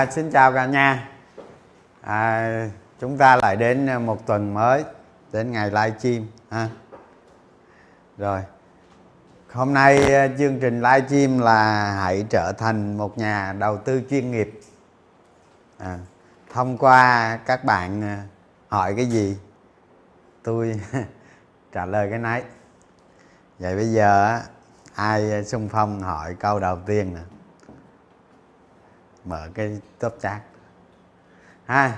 À, xin chào cả nhà. À, chúng ta lại đến à, một tuần mới, đến ngày livestream ha. Rồi. Hôm nay à, chương trình live stream là hãy trở thành một nhà đầu tư chuyên nghiệp. À, thông qua các bạn à, hỏi cái gì tôi trả lời cái nấy. Vậy bây giờ ai xung phong hỏi câu đầu tiên nè mở cái top chat. Ha,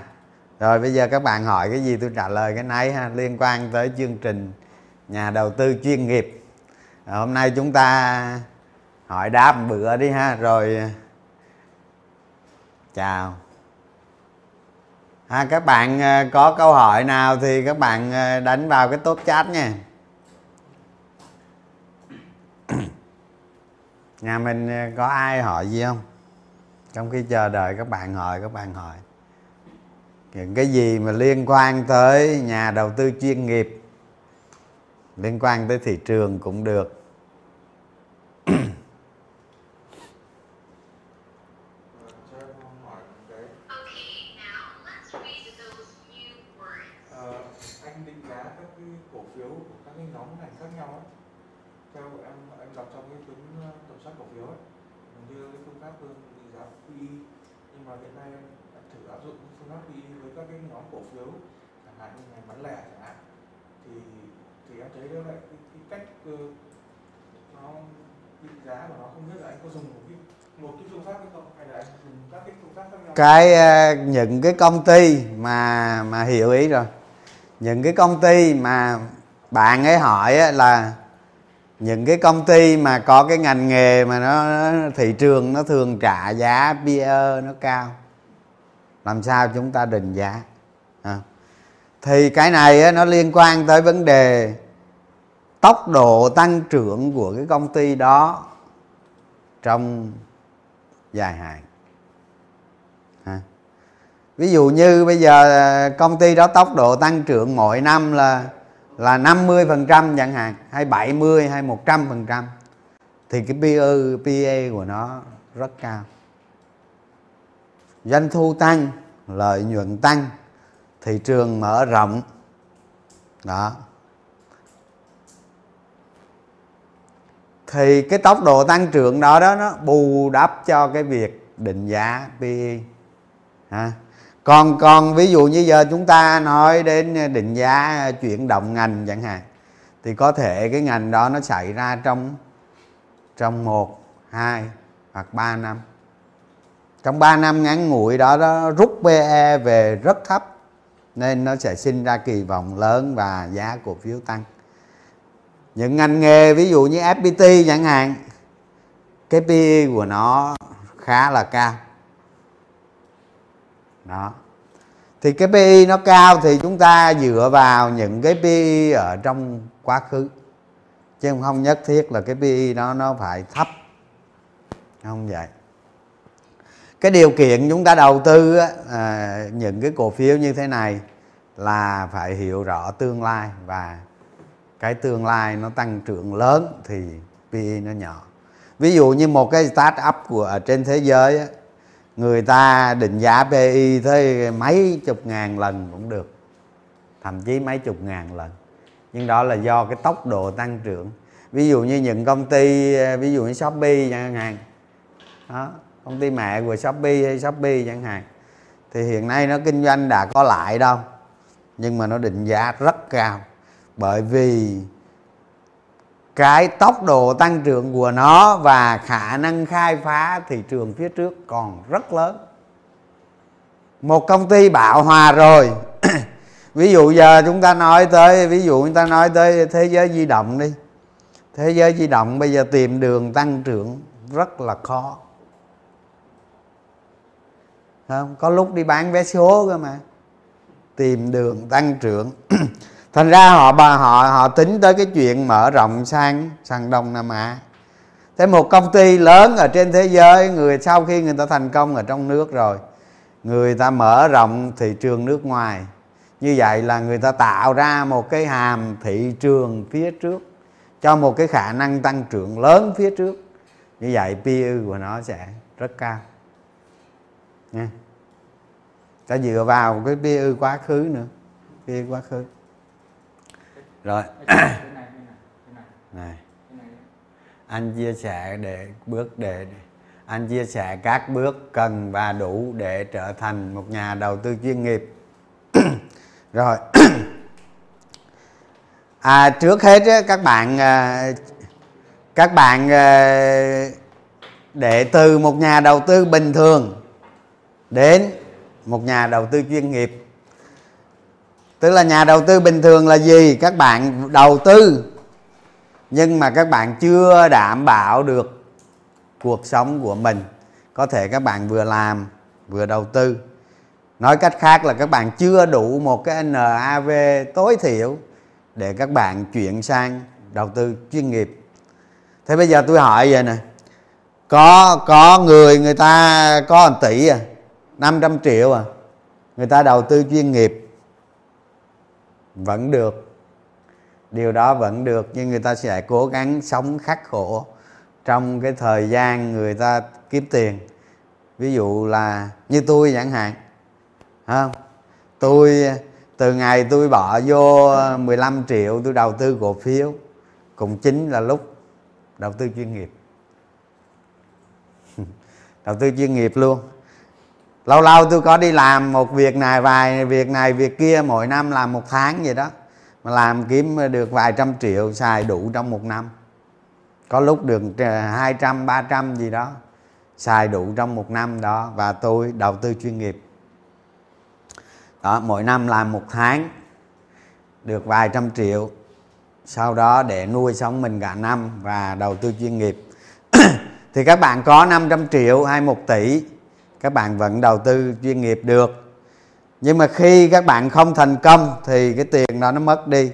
rồi bây giờ các bạn hỏi cái gì tôi trả lời cái nấy ha, liên quan tới chương trình nhà đầu tư chuyên nghiệp. Rồi hôm nay chúng ta hỏi đáp một bữa đi ha, rồi, chào. Ha, các bạn ờ, có câu hỏi nào thì các bạn ờ, đánh vào cái top chat nha. Nhà mình ờ, có ai hỏi gì không? Trong khi chờ đợi các bạn hỏi các bạn hỏi những cái gì mà liên quan tới nhà đầu tư chuyên nghiệp, liên quan tới thị trường cũng được Okay, now let's read those new words. Ờ, anh định giá các cái cổ phiếu của các cái nhóm ngành khác nhau ấy theo em em đọc trong cái cuốn ờ, tầm soát cổ phiếu ấy mình đưa cái phương pháp định giá PE nhưng mà hiện nay em em thử áp dụng phương pháp PE với các cái nhóm cổ phiếu chẳng hạn như ngành bán lẻ chẳng hạn thì thì em thấy đó lại cái, cái cách ờ, nó định giá của nó không biết là anh có dùng một cái một cái phương pháp hay không hay là anh dùng các cái phương pháp khác nhau cái ờ, những cái công ty mà mà hiểu ý rồi những cái công ty mà bạn ấy hỏi là những cái công ty mà có cái ngành nghề mà nó, nó thị trường nó thường trả giá PE nó cao làm sao chúng ta định giá à. thì cái này ấy, nó liên quan tới vấn đề tốc độ tăng trưởng của cái công ty đó trong dài hạn ví dụ như bây giờ à, công ty đó tốc độ tăng trưởng mỗi năm là là 50 phần trăm chẳng hạn hay 70 hay 100 phần trăm. Thì cái PE, PE của nó rất cao. Doanh thu tăng lợi nhuận tăng thị trường mở rộng. Đó. Thì cái tốc độ tăng trưởng đó đó nó bù đắp cho cái việc định giá PE à. còn còn ví dụ như giờ chúng ta nói đến định giá chuyển động ngành chẳng hạn, thì có thể cái ngành đó nó xảy ra trong trong một, hai hoặc 3 năm. Trong 3 năm ngắn ngủi đó nó rút PE về rất thấp, nên nó sẽ sinh ra kỳ vọng lớn và giá cổ phiếu tăng. Những ngành nghề ví dụ như FPT chẳng hạn cái PE của nó khá là cao đó. Thì cái PE nó cao thì chúng ta dựa vào những cái PE ở trong quá khứ. Chứ không nhất thiết là cái PE nó nó phải thấp. Không vậy. Cái điều kiện chúng ta đầu tư á, à, những cái cổ phiếu như thế này là phải hiểu rõ tương lai. Và cái tương lai nó tăng trưởng lớn thì PE nó nhỏ. Ví dụ như một cái start up của ở trên thế giới á, người ta định giá PI tới mấy chục ngàn lần cũng được, thậm chí mấy chục ngàn lần. Nhưng đó là do cái tốc độ tăng trưởng. Ví dụ như những công ty, ví dụ như Shopee chẳng hạn. Đó, công ty mẹ của Shopee hay Shopee chẳng hạn. Thì hiện nay nó kinh doanh đã có lại đâu, nhưng mà nó định giá rất cao. Bởi vì cái tốc độ tăng trưởng của nó và khả năng khai phá thị trường phía trước còn rất lớn. Một công ty bạo hòa rồi. Ví dụ giờ chúng ta nói tới, ví dụ chúng ta nói tới thế giới di động đi. Thế giới di động bây giờ tìm đường tăng trưởng rất là khó. Không, có lúc đi bán vé số cơ mà. Tìm đường tăng trưởng. thành ra họ bà, họ họ tính tới cái chuyện mở rộng sang sang đông nam á. Thế một công ty lớn ở trên thế giới, người sau khi người ta thành công ở trong nước rồi, người ta mở rộng thị trường nước ngoài. Như vậy là người ta tạo ra một cái hàm thị trường phía trước, cho một cái khả năng tăng trưởng lớn phía trước. Như vậy PE của nó sẽ rất cao. Nha. Ta dựa vào cái PE quá khứ nữa PE quá khứ rồi. Này anh chia sẻ để bước để anh chia sẻ các bước cần và đủ để trở thành một nhà đầu tư chuyên nghiệp. Rồi. À, trước hết á, các bạn à, các bạn à, để từ một nhà đầu tư bình thường đến một nhà đầu tư chuyên nghiệp tức là nhà đầu tư bình thường là gì? Các bạn đầu tư. Nhưng mà các bạn chưa đảm bảo được cuộc sống của mình. Có thể các bạn vừa làm, vừa đầu tư. Nói cách khác là các bạn chưa đủ một cái NAV tối thiểu để các bạn chuyển sang đầu tư chuyên nghiệp. Thế bây giờ tôi hỏi vậy nè. Có có người người ta có 1 tỷ à? 500 triệu à? Người ta đầu tư chuyên nghiệp vẫn được. Điều đó vẫn được, nhưng người ta sẽ cố gắng sống khắc khổ trong cái thời gian người ta kiếm tiền. Ví dụ là như tôi chẳng hạn không tôi, từ ngày tôi bỏ vô ờ, 15 triệu tôi đầu tư cổ phiếu, cũng chính là lúc đầu tư chuyên nghiệp. Đầu tư chuyên nghiệp luôn lâu lâu tôi có đi làm một việc này, vài việc này, việc kia, mỗi năm làm một tháng vậy đó. Mà làm kiếm được vài trăm triệu, xài đủ trong một năm. Có lúc được ờ, hai trăm, ba trăm gì đó, xài đủ trong một năm đó, và tôi đầu tư chuyên nghiệp. Đó, mỗi năm làm một tháng được vài trăm triệu. Sau đó để nuôi sống mình cả năm và đầu tư chuyên nghiệp. Thì các bạn có 500 triệu hay 1 tỷ các bạn vẫn đầu tư chuyên nghiệp được. Nhưng mà khi các bạn không thành công thì cái tiền đó nó mất đi.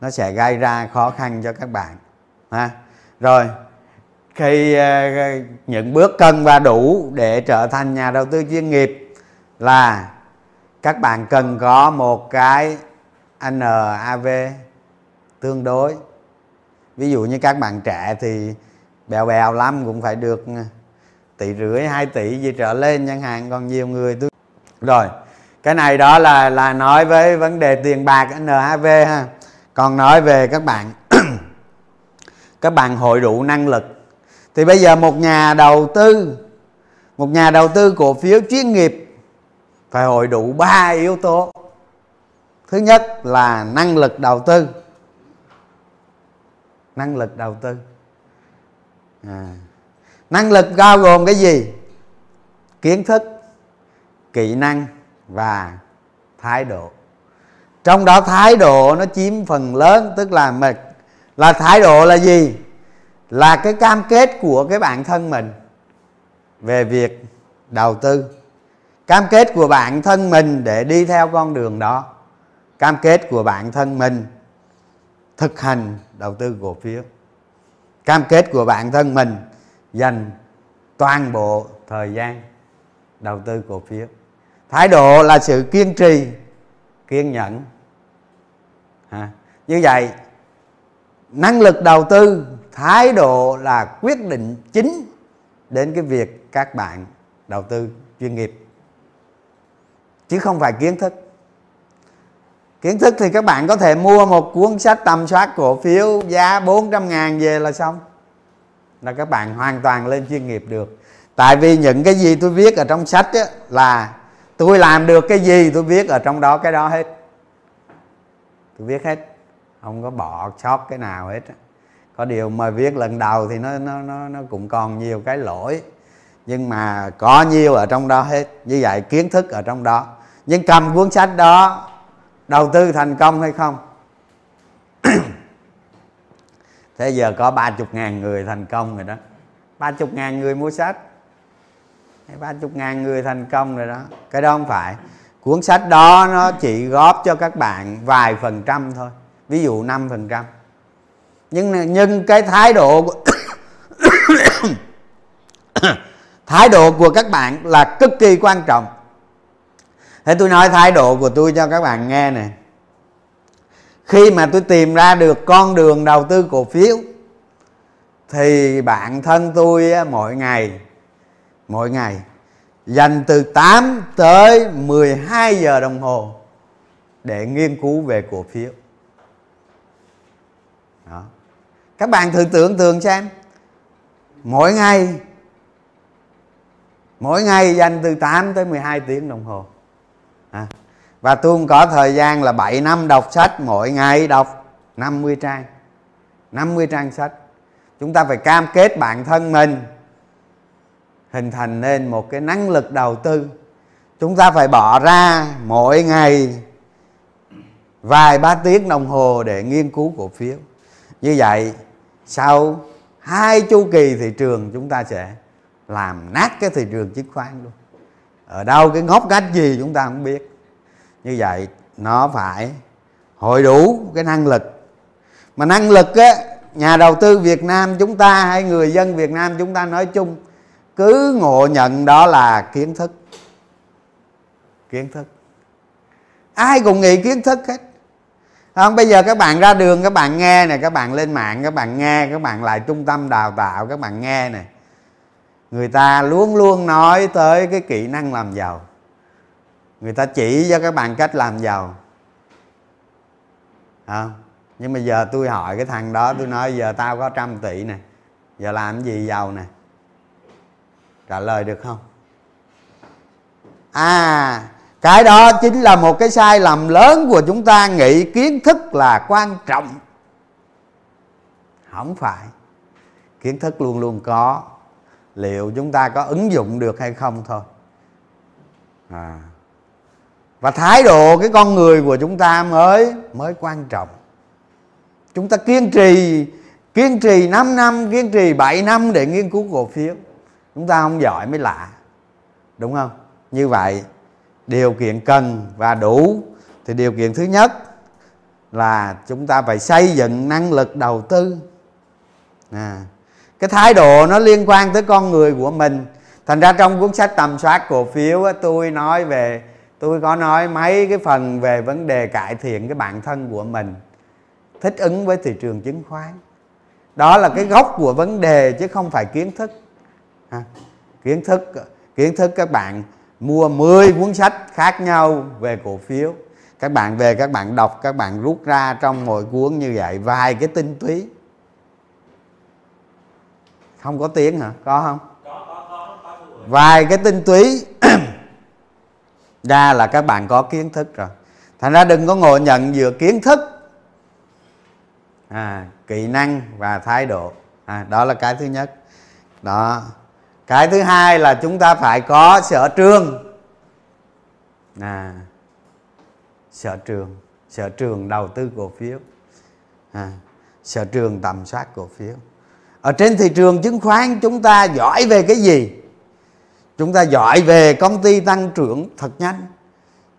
Nó sẽ gây ra khó khăn cho các bạn, ha. Rồi, khi ờ, những bước cần và đủ để trở thành nhà đầu tư chuyên nghiệp là các bạn cần có một cái NAV tương đối. Ví dụ như các bạn trẻ thì bèo bèo lắm cũng phải được ờ, tỷ rưỡi 2 tỷ gì trở lên chẳng hạn, còn nhiều người tôi rồi, cái này đó là là nói với vấn đề tiền bạc NAV ha. Còn nói về các bạn các bạn hội đủ năng lực. Thì bây giờ một nhà đầu tư một nhà đầu tư cổ phiếu chuyên nghiệp phải hội đủ ba yếu tố. Thứ nhất là năng lực đầu tư. Năng lực đầu tư. À năng lực bao gồm cái gì? Kiến thức, kỹ năng và thái độ. Trong đó thái độ nó chiếm phần lớn, tức là mệt. Là thái độ là gì? Là cái cam kết của cái bản thân mình về việc đầu tư. Cam kết của bản thân mình để đi theo con đường đó. Cam kết của bản thân mình thực hành đầu tư cổ phiếu. Cam kết của bản thân mình dành toàn bộ thời gian đầu tư cổ phiếu. Thái độ là sự kiên trì kiên nhẫn. À, như vậy năng lực đầu tư thái độ là quyết định chính đến cái việc các bạn đầu tư chuyên nghiệp. Chứ không phải kiến thức. Kiến thức thì các bạn có thể mua một cuốn sách tầm soát cổ phiếu giá 400 ngàn về là xong là các bạn hoàn toàn lên chuyên nghiệp được. Tại vì những cái gì tôi viết ở trong sách á, là tôi làm được cái gì tôi viết ở trong đó cái đó hết. Tôi viết hết. Không có bỏ sót cái nào hết có điều mà viết lần đầu thì nó nó nó nó cũng còn nhiều cái lỗi. Nhưng mà có nhiều ở trong đó hết. Như vậy kiến thức ở trong đó. Nhưng cầm cuốn sách đó đầu tư thành công hay không? Thế giờ có ba chục ngàn người thành công rồi đó. ba chục ngàn người mua sách. Ba chục ngàn người thành công rồi đó. Cái đó không phải. Cuốn sách đó nó chỉ góp cho các bạn vài phần trăm thôi. Ví dụ 5 phần trăm. Nhưng nhưng cái thái độ của thái độ của các bạn là cực kỳ quan trọng. Thế tôi nói thái độ của tôi cho các bạn nghe này khi mà tôi tìm ra được con đường đầu tư cổ phiếu, thì bản thân tôi mỗi ngày mỗi ngày, dành từ 8 tới 12 giờ đồng hồ để nghiên cứu về cổ phiếu đó. các bạn thử tưởng tượng xem, mỗi ngày mỗi ngày dành từ 8 tới 12 tiếng đồng hồ à và tôi cũng có thời gian là 7 năm đọc sách, mỗi ngày đọc 50 trang 50 trang sách. Chúng ta phải cam kết bản thân mình hình thành nên một cái năng lực đầu tư. Chúng ta phải bỏ ra mỗi ngày vài ba tiếng đồng hồ để nghiên cứu cổ phiếu. Như vậy, sau hai chu kỳ thị trường, chúng ta sẽ làm nát cái thị trường chứng khoán luôn. Ở đâu, cái ngóc ngách gì chúng ta không biết như vậy, nó phải hội đủ cái năng lực. Mà năng lực á, nhà đầu tư Việt Nam chúng ta hay người dân Việt Nam chúng ta nói chung, cứ ngộ nhận đó là kiến thức. Kiến thức. Ai cũng nghĩ kiến thức hết. Không, bây giờ các bạn ra đường, các bạn nghe này các bạn lên mạng, các bạn nghe, các bạn lại trung tâm đào tạo, các bạn nghe này người ta luôn luôn nói tới cái kỹ năng làm giàu người ta chỉ cho các bạn cách làm giàu. À, nhưng mà giờ tôi hỏi cái thằng đó tôi nói giờ tao có trăm tỷ nè giờ làm gì giàu nè? Trả lời được không? À cái đó chính là một cái sai lầm lớn của chúng ta nghĩ kiến thức là quan trọng. Không phải. Kiến thức luôn luôn có. Liệu chúng ta có ứng dụng được hay không thôi? À và thái độ cái con người của chúng ta mới mới quan trọng. Chúng ta kiên trì kiên trì 5 năm kiên trì 7 năm để nghiên cứu cổ phiếu. Chúng ta không giỏi mới lạ. Đúng không? Như vậy điều kiện cần và đủ. Thì điều kiện thứ nhất là chúng ta phải xây dựng năng lực đầu tư. À, cái thái độ nó liên quan tới con người của mình. Thành ra trong cuốn sách tầm soát cổ phiếu tôi nói về tôi có nói mấy cái phần về vấn đề cải thiện cái bản thân của mình thích ứng với thị trường chứng khoán. Đó là cái gốc của vấn đề chứ không phải kiến thức. Ha. kiến thức kiến thức các bạn mua 10 cuốn sách khác nhau về cổ phiếu. Các bạn về các bạn đọc các bạn rút ra trong mỗi cuốn như vậy vài cái tinh túy. Không có tiếng hả? Có không? Vài cái tinh túy ra là các bạn có kiến thức rồi. Thành ra đừng có ngồi nhận vừa kiến thức à, kỹ năng và thái độ. À, đó là cái thứ nhất. Đó. Cái thứ hai là chúng ta phải có sở trường. À, sở trường. Sở trường đầu tư cổ phiếu. À, sở trường tầm soát cổ phiếu. Ở trên thị trường chứng khoán chúng ta giỏi về cái gì? Chúng ta giỏi về công ty tăng trưởng thật nhanh.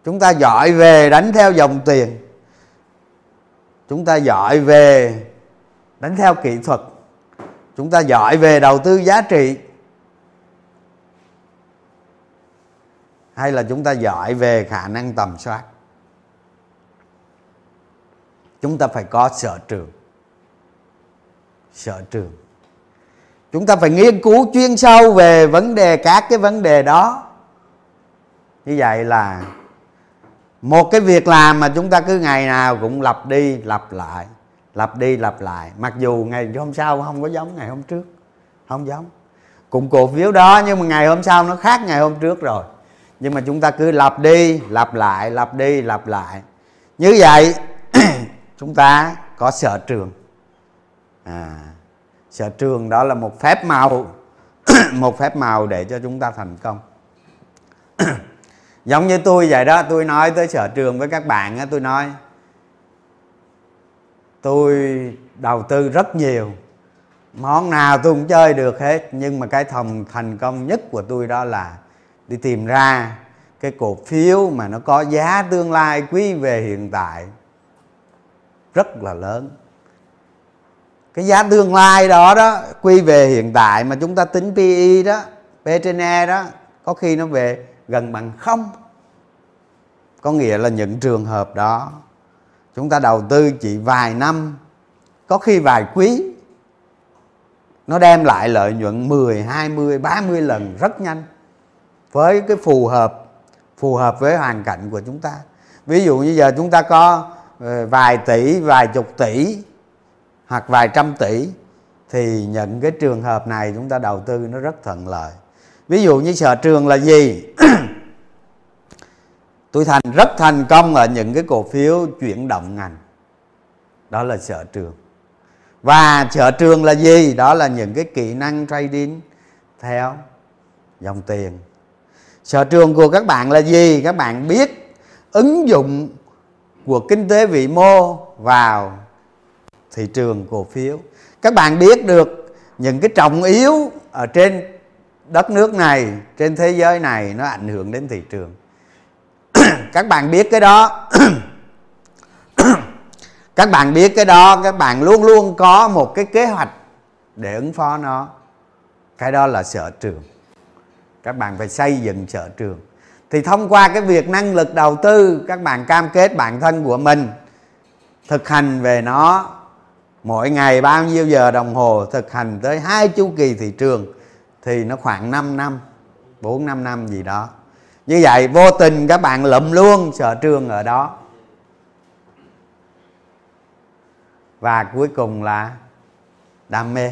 Chúng ta giỏi về đánh theo dòng tiền. Chúng ta giỏi về đánh theo kỹ thuật. Chúng ta giỏi về đầu tư giá trị. Hay là chúng ta giỏi về khả năng tầm soát. Chúng ta phải có sở trường. Sở trường chúng ta phải nghiên cứu chuyên sâu về vấn đề các cái vấn đề đó. Như vậy là một cái việc làm mà chúng ta cứ ngày nào cũng lặp đi lặp lại lặp đi lặp lại. Mặc dù ngày hôm sau không có giống ngày hôm trước không giống. Cùng cổ phiếu đó nhưng mà ngày hôm sau nó khác ngày hôm trước rồi. Nhưng mà chúng ta cứ lặp đi lặp lại lặp đi lặp lại. Như vậy chúng ta có sở trường. À, sở trường đó là một phép màu. Một phép màu để cho chúng ta thành công. Giống như tôi vậy đó, tôi nói tới sở trường với các bạn á, tôi nói, tôi đầu tư rất nhiều, món nào tôi cũng chơi được hết, nhưng mà cái thòng thành công nhất của tôi đó là đi tìm ra cái cổ phiếu mà nó có giá tương lai quý về hiện tại rất là lớn cái giá tương lai đó đó quy về hiện tại mà chúng ta tính PE đó P trên E đó có khi nó về gần bằng không. Có nghĩa là những trường hợp đó chúng ta đầu tư chỉ vài năm có khi vài quý nó đem lại lợi nhuận 10, 20, 30 lần rất nhanh. Với cái phù hợp phù hợp với hoàn cảnh của chúng ta. Ví dụ như giờ chúng ta có ờ, vài tỷ vài chục tỷ hoặc vài trăm tỷ, thì nhận cái trường hợp này chúng ta đầu tư nó rất thuận lợi. Ví dụ như sở trường là gì? Tôi thành rất thành công ở những cái cổ phiếu chuyển động ngành. Đó là sở trường. Và sở trường là gì? Đó là những cái kỹ năng trading theo dòng tiền. Sở trường của các bạn là gì? Các bạn biết ứng dụng của kinh tế vĩ mô vào thị trường cổ phiếu. Các bạn biết được những cái trọng yếu ở trên đất nước này, trên thế giới này nó ảnh hưởng đến thị trường. Các bạn biết cái đó. Các bạn biết cái đó, các bạn luôn luôn có một cái kế hoạch để ứng phó nó. Cái đó là sở trường. Các bạn phải xây dựng sở trường. Thì thông qua cái việc năng lực đầu tư, các bạn cam kết bản thân của mình thực hành về nó mỗi ngày bao nhiêu giờ đồng hồ thực hành tới hai chu kỳ thị trường thì nó khoảng 5 năm 4 5 năm gì đó. Như vậy vô tình các bạn lụm luôn sở trường ở đó. Và cuối cùng là đam mê.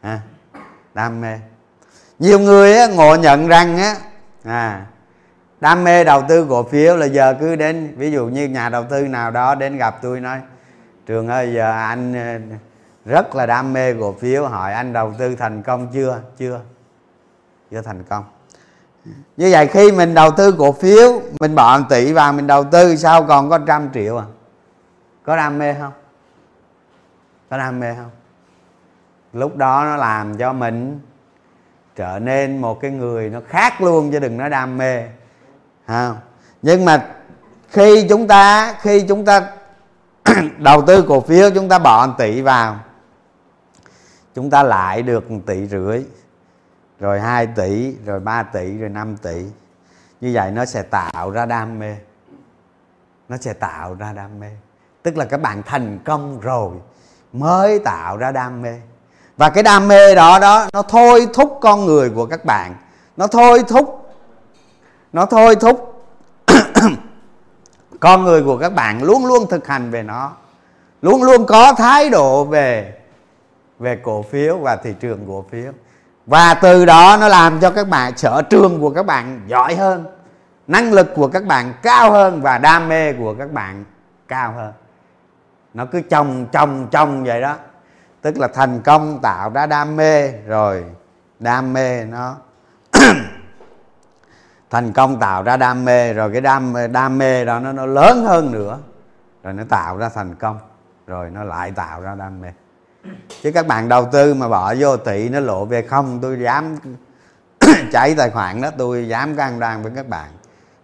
À, đam mê. Nhiều người á, ngộ nhận rằng á à, đam mê đầu tư cổ phiếu là giờ cứ đến ví dụ như nhà đầu tư nào đó đến gặp tôi nói trường ơi, giờ anh ờ, rất là đam mê cổ phiếu. Hỏi anh đầu tư thành công chưa? Chưa. Chưa thành công. Như vậy khi mình đầu tư cổ phiếu, mình bỏ 1 tỷ vào mình đầu tư, sao còn có trăm triệu à? Có đam mê không? Có đam mê không? Lúc đó nó làm cho mình trở nên một cái người nó khác luôn, chứ đừng nói đam mê. Không nhưng mà khi chúng ta, khi chúng ta đầu tư cổ phiếu, chúng ta bỏ 1 tỷ vào. Chúng ta lại được 1 tỷ rưỡi, rồi 2 tỷ, rồi 3 tỷ, rồi 5 tỷ. Như vậy nó sẽ tạo ra đam mê. Nó sẽ tạo ra đam mê. Tức là các bạn thành công rồi mới tạo ra đam mê. Và cái đam mê đó đó, nó thôi thúc con người của các bạn. Nó thôi thúc, nó thôi thúc con người của các bạn luôn luôn thực hành về nó, luôn luôn có thái độ về về cổ phiếu và thị trường cổ phiếu. Và từ đó nó làm cho các bạn, sở trường của các bạn giỏi hơn, năng lực của các bạn cao hơn và đam mê của các bạn cao hơn. Nó cứ chồng chồng chồng vậy đó. Tức là thành công, tạo ra đam mê, rồi đam mê nó thành công tạo ra đam mê, rồi cái đam đam mê đó nó nó lớn hơn nữa. Rồi nó tạo ra thành công, rồi nó lại tạo ra đam mê. Chứ các bạn đầu tư mà bỏ vô tỷ nó lộ về không, tôi dám cháy tài khoản đó, tôi dám can đoan với các bạn.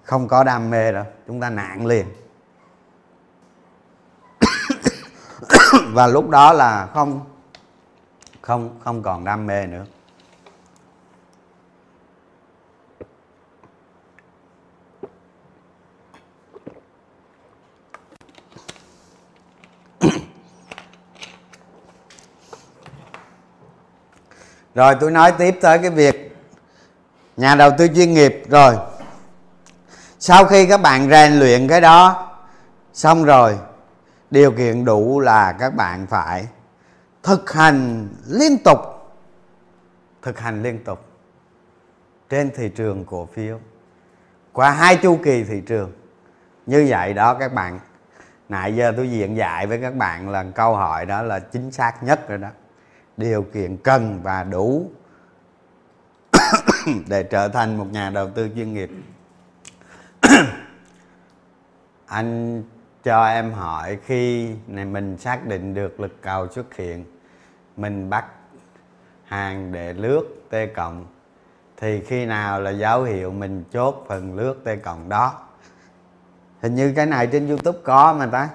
Không có đam mê đâu, chúng ta nạn liền. Và lúc đó là không không không còn đam mê nữa. Rồi, tôi nói tiếp tới cái việc nhà đầu tư chuyên nghiệp. Rồi, sau khi các bạn rèn luyện cái đó xong rồi, điều kiện đủ là các bạn phải thực hành liên tục, thực hành liên tục trên thị trường cổ phiếu, qua hai chu kỳ thị trường. Như vậy đó, các bạn, nãy giờ tôi diện dạy với các bạn là câu hỏi đó là chính xác nhất rồi đó điều kiện cần và đủ để trở thành một nhà đầu tư chuyên nghiệp. Anh cho em hỏi khi này mình xác định được lực cầu xuất hiện, mình bắt hàng để lướt t cộng, thì khi nào là dấu hiệu mình chốt phần lướt t cộng đó? Hình như cái này trên youtube có mà ta.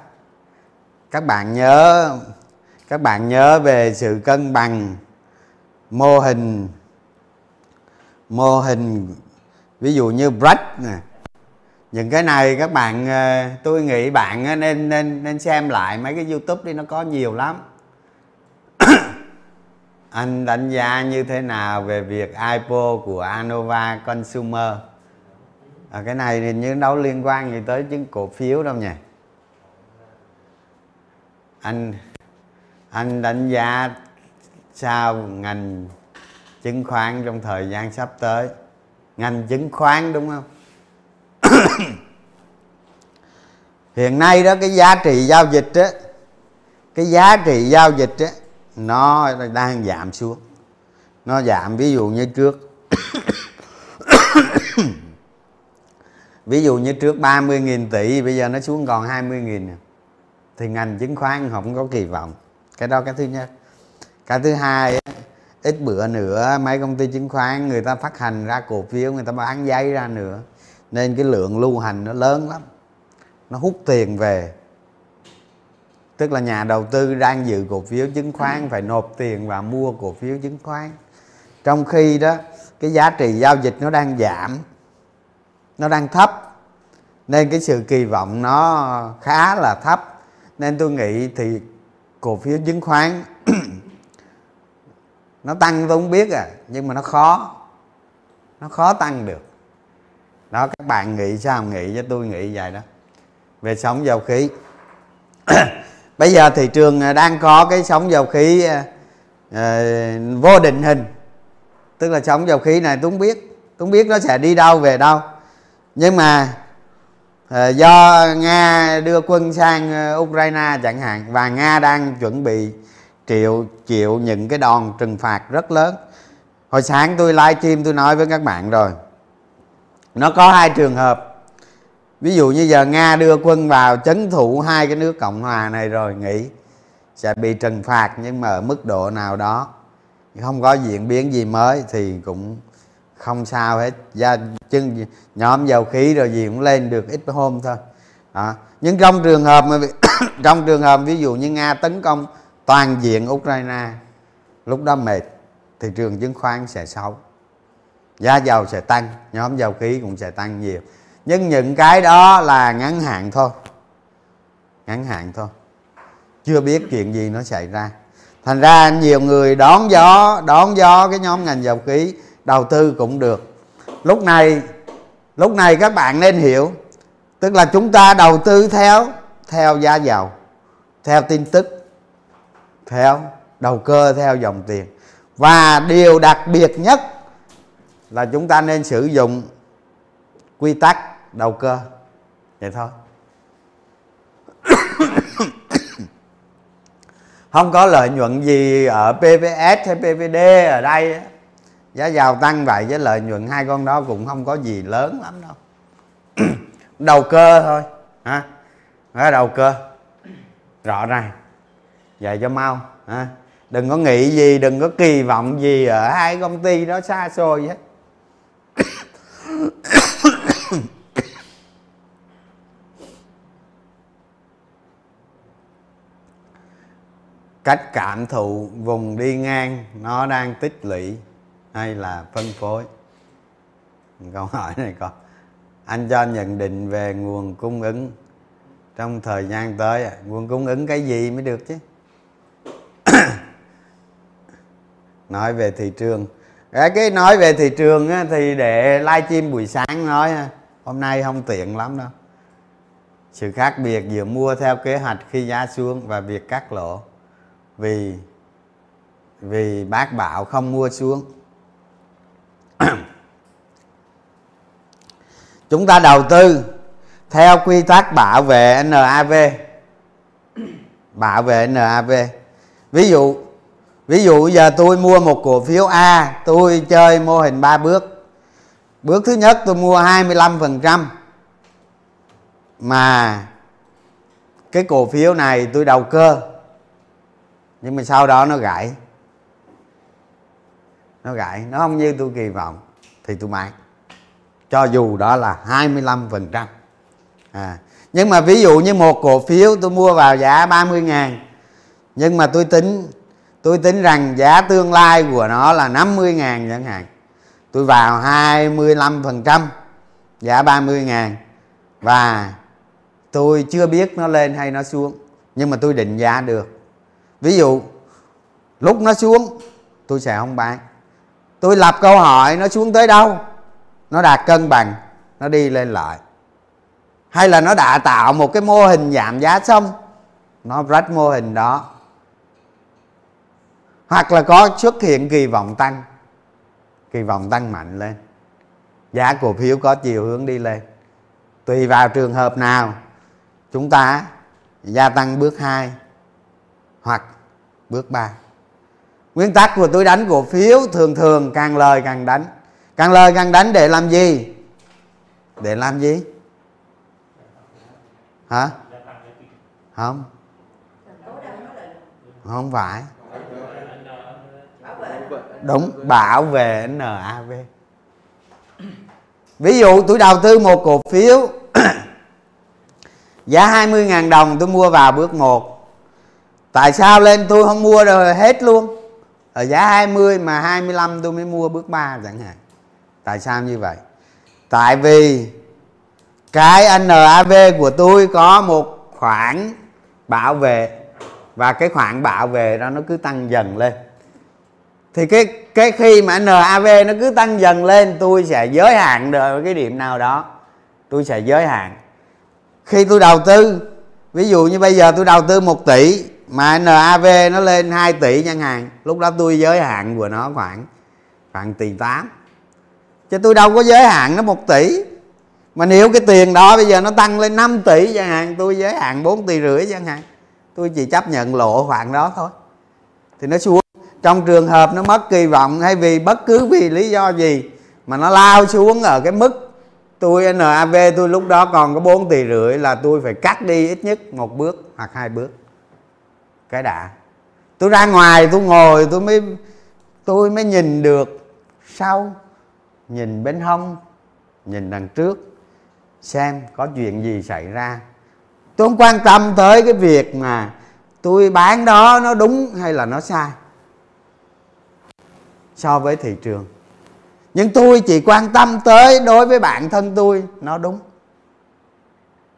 Các bạn nhớ các bạn nhớ về sự cân bằng mô hình mô hình ví dụ như break nè. Những cái này các bạn ờ, tôi nghĩ bạn ờ, nên nên nên xem lại mấy cái youtube đi nó có nhiều lắm. Anh đánh giá như thế nào về việc IPO của Anova Consumer? À, cái này thì như đâu liên quan gì tới chứng cổ phiếu đâu nhỉ? Anh anh đánh giá sao ngành chứng khoán trong thời gian sắp tới? Ngành chứng khoán, đúng không? Hiện nay đó, cái giá trị giao dịch á, cái giá trị giao dịch á, nó đang giảm xuống. Nó giảm, ví dụ như trước. Ví dụ như trước 30.000 tỷ, bây giờ nó xuống còn 20.000 thì ngành chứng khoán không có kỳ vọng cái đó cái thứ nhất. Cái thứ hai ít bữa nữa mấy công ty chứng khoán người ta phát hành ra cổ phiếu, người ta bán giấy ra nữa. Nên cái lượng lưu hành nó lớn lắm. Nó hút tiền về. Tức là nhà đầu tư đang dự cổ phiếu chứng khoán, phải nộp tiền và mua cổ phiếu chứng khoán. Trong khi đó, cái giá trị giao dịch nó đang giảm. Nó đang thấp. Nên cái sự kỳ vọng nó khá là thấp. Nên tôi nghĩ thì cổ phiếu chứng khoán. Nó tăng tôi không biết à nhưng mà nó khó. Nó khó tăng được. Đó các bạn nghĩ sao? Nghĩ cho tôi nghĩ vậy đó. Về sóng dầu khí. Bây giờ thị trường à, đang có cái sóng dầu khí uh, vô định hình. Tức là sóng dầu khí này tôi không biết. Tôi không biết nó sẽ đi đâu về đâu. Nhưng mà Ờ, do nga đưa quân sang ờ, ukraine chẳng hạn, và nga đang chuẩn bị chịu chịu những cái đòn trừng phạt rất lớn. Hồi sáng tôi livestream tôi nói với các bạn rồi. Nó có hai trường hợp. Ví dụ như giờ nga đưa quân vào chấn thủ hai cái nước cộng hòa này rồi, nghĩ sẽ bị trừng phạt nhưng mà ở mức độ nào đó, không có diễn biến gì mới thì cũng không sao hết. Gia chân nhóm dầu khí rồi gì cũng lên được ít hôm thôi. Đó. nhưng trong trường hợp mà trong trường hợp ví dụ như nga tấn công toàn diện ukraine, lúc đó mệt thị trường chứng khoán sẽ xấu. Giá dầu sẽ tăng, nhóm dầu khí cũng sẽ tăng nhiều. Nhưng những cái đó là ngắn hạn thôi. Ngắn hạn thôi. Chưa biết chuyện gì nó xảy ra. Thành ra nhiều người đón gió đón gió cái nhóm ngành dầu khí đầu tư cũng được. Lúc này lúc này các bạn nên hiểu, tức là chúng ta đầu tư theo theo giá dầu, theo tin tức, theo đầu cơ, theo dòng tiền. Và điều đặc biệt nhất là chúng ta nên sử dụng quy tắc đầu cơ. Vậy thôi. Không có lợi nhuận gì ở PVS hay PVD ở đây giá giàu tăng vậy với lợi nhuận hai con đó cũng không có gì lớn lắm đâu. Đầu cơ thôi ha đó đầu cơ. Rõ ràng. Vậy cho mau ha đừng có nghĩ gì, đừng có kỳ vọng gì ở hai công ty đó xa xôi hết. Cách cảm thụ vùng đi ngang, nó đang tích lũy hay là phân phối? Câu hỏi này có. Anh cho nhận định về nguồn cung ứng. Trong thời gian tới nguồn cung ứng cái gì mới được chứ? Nói về thị trường. Cái nói về thị trường á, thì để livestream buổi sáng nói hôm nay không tiện lắm đâu. Sự khác biệt giữa mua theo kế hoạch khi giá xuống và việc cắt lỗ. Vì vì bác bảo không mua xuống. chúng ta đầu tư theo quy tắc bảo vệ NAV bảo vệ NAV ví dụ ví dụ giờ tôi mua một cổ phiếu A, tôi chơi mô hình 3 bước. Bước thứ nhất tôi mua 25% mà cái cổ phiếu này tôi đầu cơ. Nhưng mà sau đó nó gãy nó gãy nó không như tôi kỳ vọng thì tôi bán cho dù đó là 25% à, nhưng mà ví dụ như một cổ phiếu tôi mua vào giá 30 ngàn nhưng mà tôi tính tôi tính rằng giá tương lai của nó là 50 ngàn chẳng hạn tôi vào 25% giá 30 ngàn. Và tôi chưa biết nó lên hay nó xuống nhưng mà tôi định giá được. Ví dụ lúc nó xuống tôi sẽ không bán tôi lập câu hỏi nó xuống tới đâu? Nó đạt cân bằng, nó đi lên lại hay là nó đã tạo một cái mô hình giảm giá xong, nó rách mô hình đó. Hoặc là có xuất hiện kỳ vọng tăng, kỳ vọng tăng mạnh lên. Giá cổ phiếu có chiều hướng đi lên. Tùy vào trường hợp nào, chúng ta gia tăng bước 2 hoặc bước 3 nguyên tắc của tôi đánh cổ phiếu thường thường càng lời càng đánh. Càng lời càng đánh để làm gì? Để làm gì? Hả? Không. Không phải. Đúng, bảo vệ NAV ví dụ tôi đầu tư một cổ phiếu, giá 20.000 đồng tôi mua vào bước 1 tại sao lên? Tôi không mua rồi, hết luôn ở giá 20 mà 25 tôi mới mua bước 3 chẳng hạn. Tại sao như vậy? Tại vì cái NAV của tôi có một khoản bảo vệ và cái khoản bảo vệ đó nó cứ tăng dần lên. Thì cái cái khi mà NAV nó cứ tăng dần lên, tôi sẽ giới hạn được cái điểm nào đó. Tôi sẽ giới hạn. Khi tôi đầu tư, ví dụ như bây giờ tôi đầu tư 1 tỷ mà NAV nó lên 2 tỷ ngân hàng, lúc đó tôi giới hạn của nó khoảng khoảng tỷ 8 chứ tôi đâu có giới hạn nó 1 tỷ. Mà nếu cái tiền đó bây giờ nó tăng lên 5 tỷ chẳng hạn tôi giới hạn 4 tỷ rưỡi chẳng hạn tôi chỉ chấp nhận lộ khoảng đó thôi. Thì nó xuống. Trong trường hợp nó mất kỳ vọng hay vì bất cứ vì lý do gì mà nó lao xuống ở cái mức tôi NAV tôi lúc đó còn có 4 tỷ rưỡi là tôi phải cắt đi ít nhất một bước hoặc hai bước cái đã. Tôi ra ngoài, tôi ngồi, tôi mới tôi mới nhìn được sau, nhìn bên hông, nhìn đằng trước, xem có chuyện gì xảy ra. Tôi không quan tâm tới cái việc mà tôi bán đó nó đúng hay là nó sai so với thị trường. Nhưng tôi chỉ quan tâm tới đối với bản thân tôi, nó đúng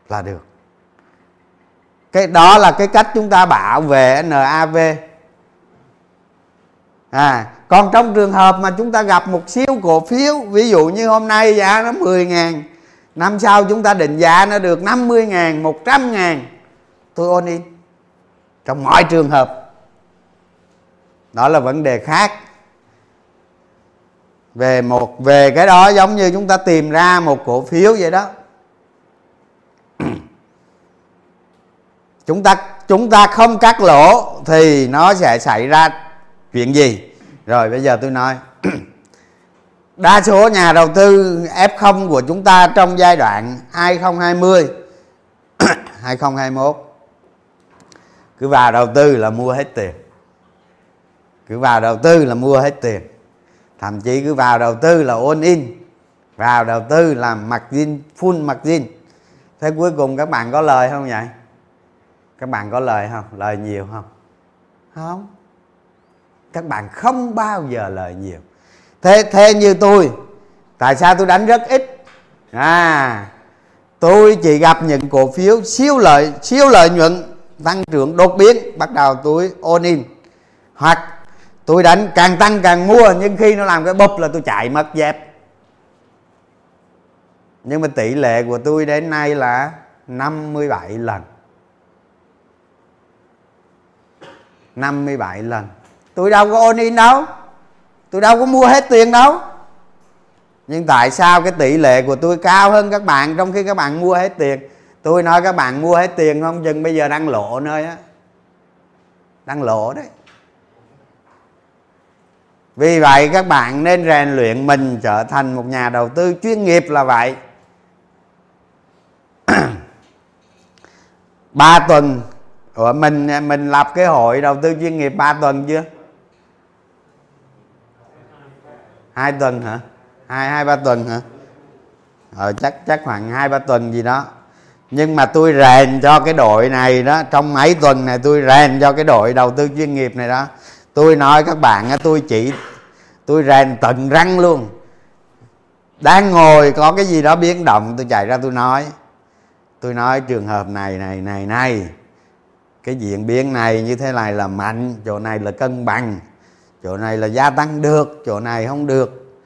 là được cái đó là cái cách chúng ta bảo vệ NAV à còn trong trường hợp mà chúng ta gặp một xíu cổ phiếu, ví dụ như hôm nay giá nó 10 ngàn, năm sau chúng ta định giá nó được 50 ngàn 100 ngàn, tôi ôn in. Trong mọi trường hợp. Đó là vấn đề khác. Về một, về cái đó giống như chúng ta tìm ra một cổ phiếu vậy đó. Chúng ta chúng ta không cắt lỗ thì nó sẽ xảy ra chuyện gì? Rồi, bây giờ tôi nói. Đa số nhà đầu tư F0 của chúng ta trong giai đoạn 2020 2021 cứ vào đầu tư là mua hết tiền. Cứ vào đầu tư là mua hết tiền. Thậm chí cứ vào đầu tư là all in. Vào đầu tư là margin, full margin. Thế cuối cùng các bạn có lời không vậy? Các bạn có lời không? Lời nhiều không? Không. Các bạn không bao giờ lời nhiều. Thế thế như tôi, tại sao tôi đánh rất ít? À tôi chỉ gặp những cổ phiếu siêu lợi siêu lợi nhuận tăng trưởng đột biến, bắt đầu tôi all in. Hoặc tôi đánh càng tăng càng mua, nhưng khi nó làm cái bụp là tôi chạy mất dẹp. nhưng mà tỷ lệ của tôi đến nay là 57 lần. 57 lần. Tôi đâu có ôn in đâu. Tôi đâu có mua hết tiền đâu. Nhưng tại sao cái tỷ lệ của tôi cao hơn các bạn trong khi các bạn mua hết tiền? Tôi nói các bạn mua hết tiền không? Chừng bây giờ đang lộ nơi á. Đang lộ đấy. Vì vậy các bạn nên rèn luyện mình trở thành một nhà đầu tư chuyên nghiệp là vậy. Ba tuần Ủa mình mình lập cái hội đầu tư chuyên nghiệp 3 tuần chưa? Hai tuần hả? Hai hai ba tuần hả? Ờ, chắc chắc khoảng hai ba tuần gì đó. Nhưng mà tôi rèn cho cái đội này đó trong mấy tuần này tôi rèn cho cái đội đầu tư chuyên nghiệp này đó. Tôi nói các bạn tôi chỉ tôi rèn tận răng luôn. Đang ngồi có cái gì đó biến động tôi chạy ra tôi nói. Tôi nói trường hợp này này này này cái diễn biến này như thế này là mạnh chỗ này là cân bằng chỗ này là gia tăng được chỗ này không được.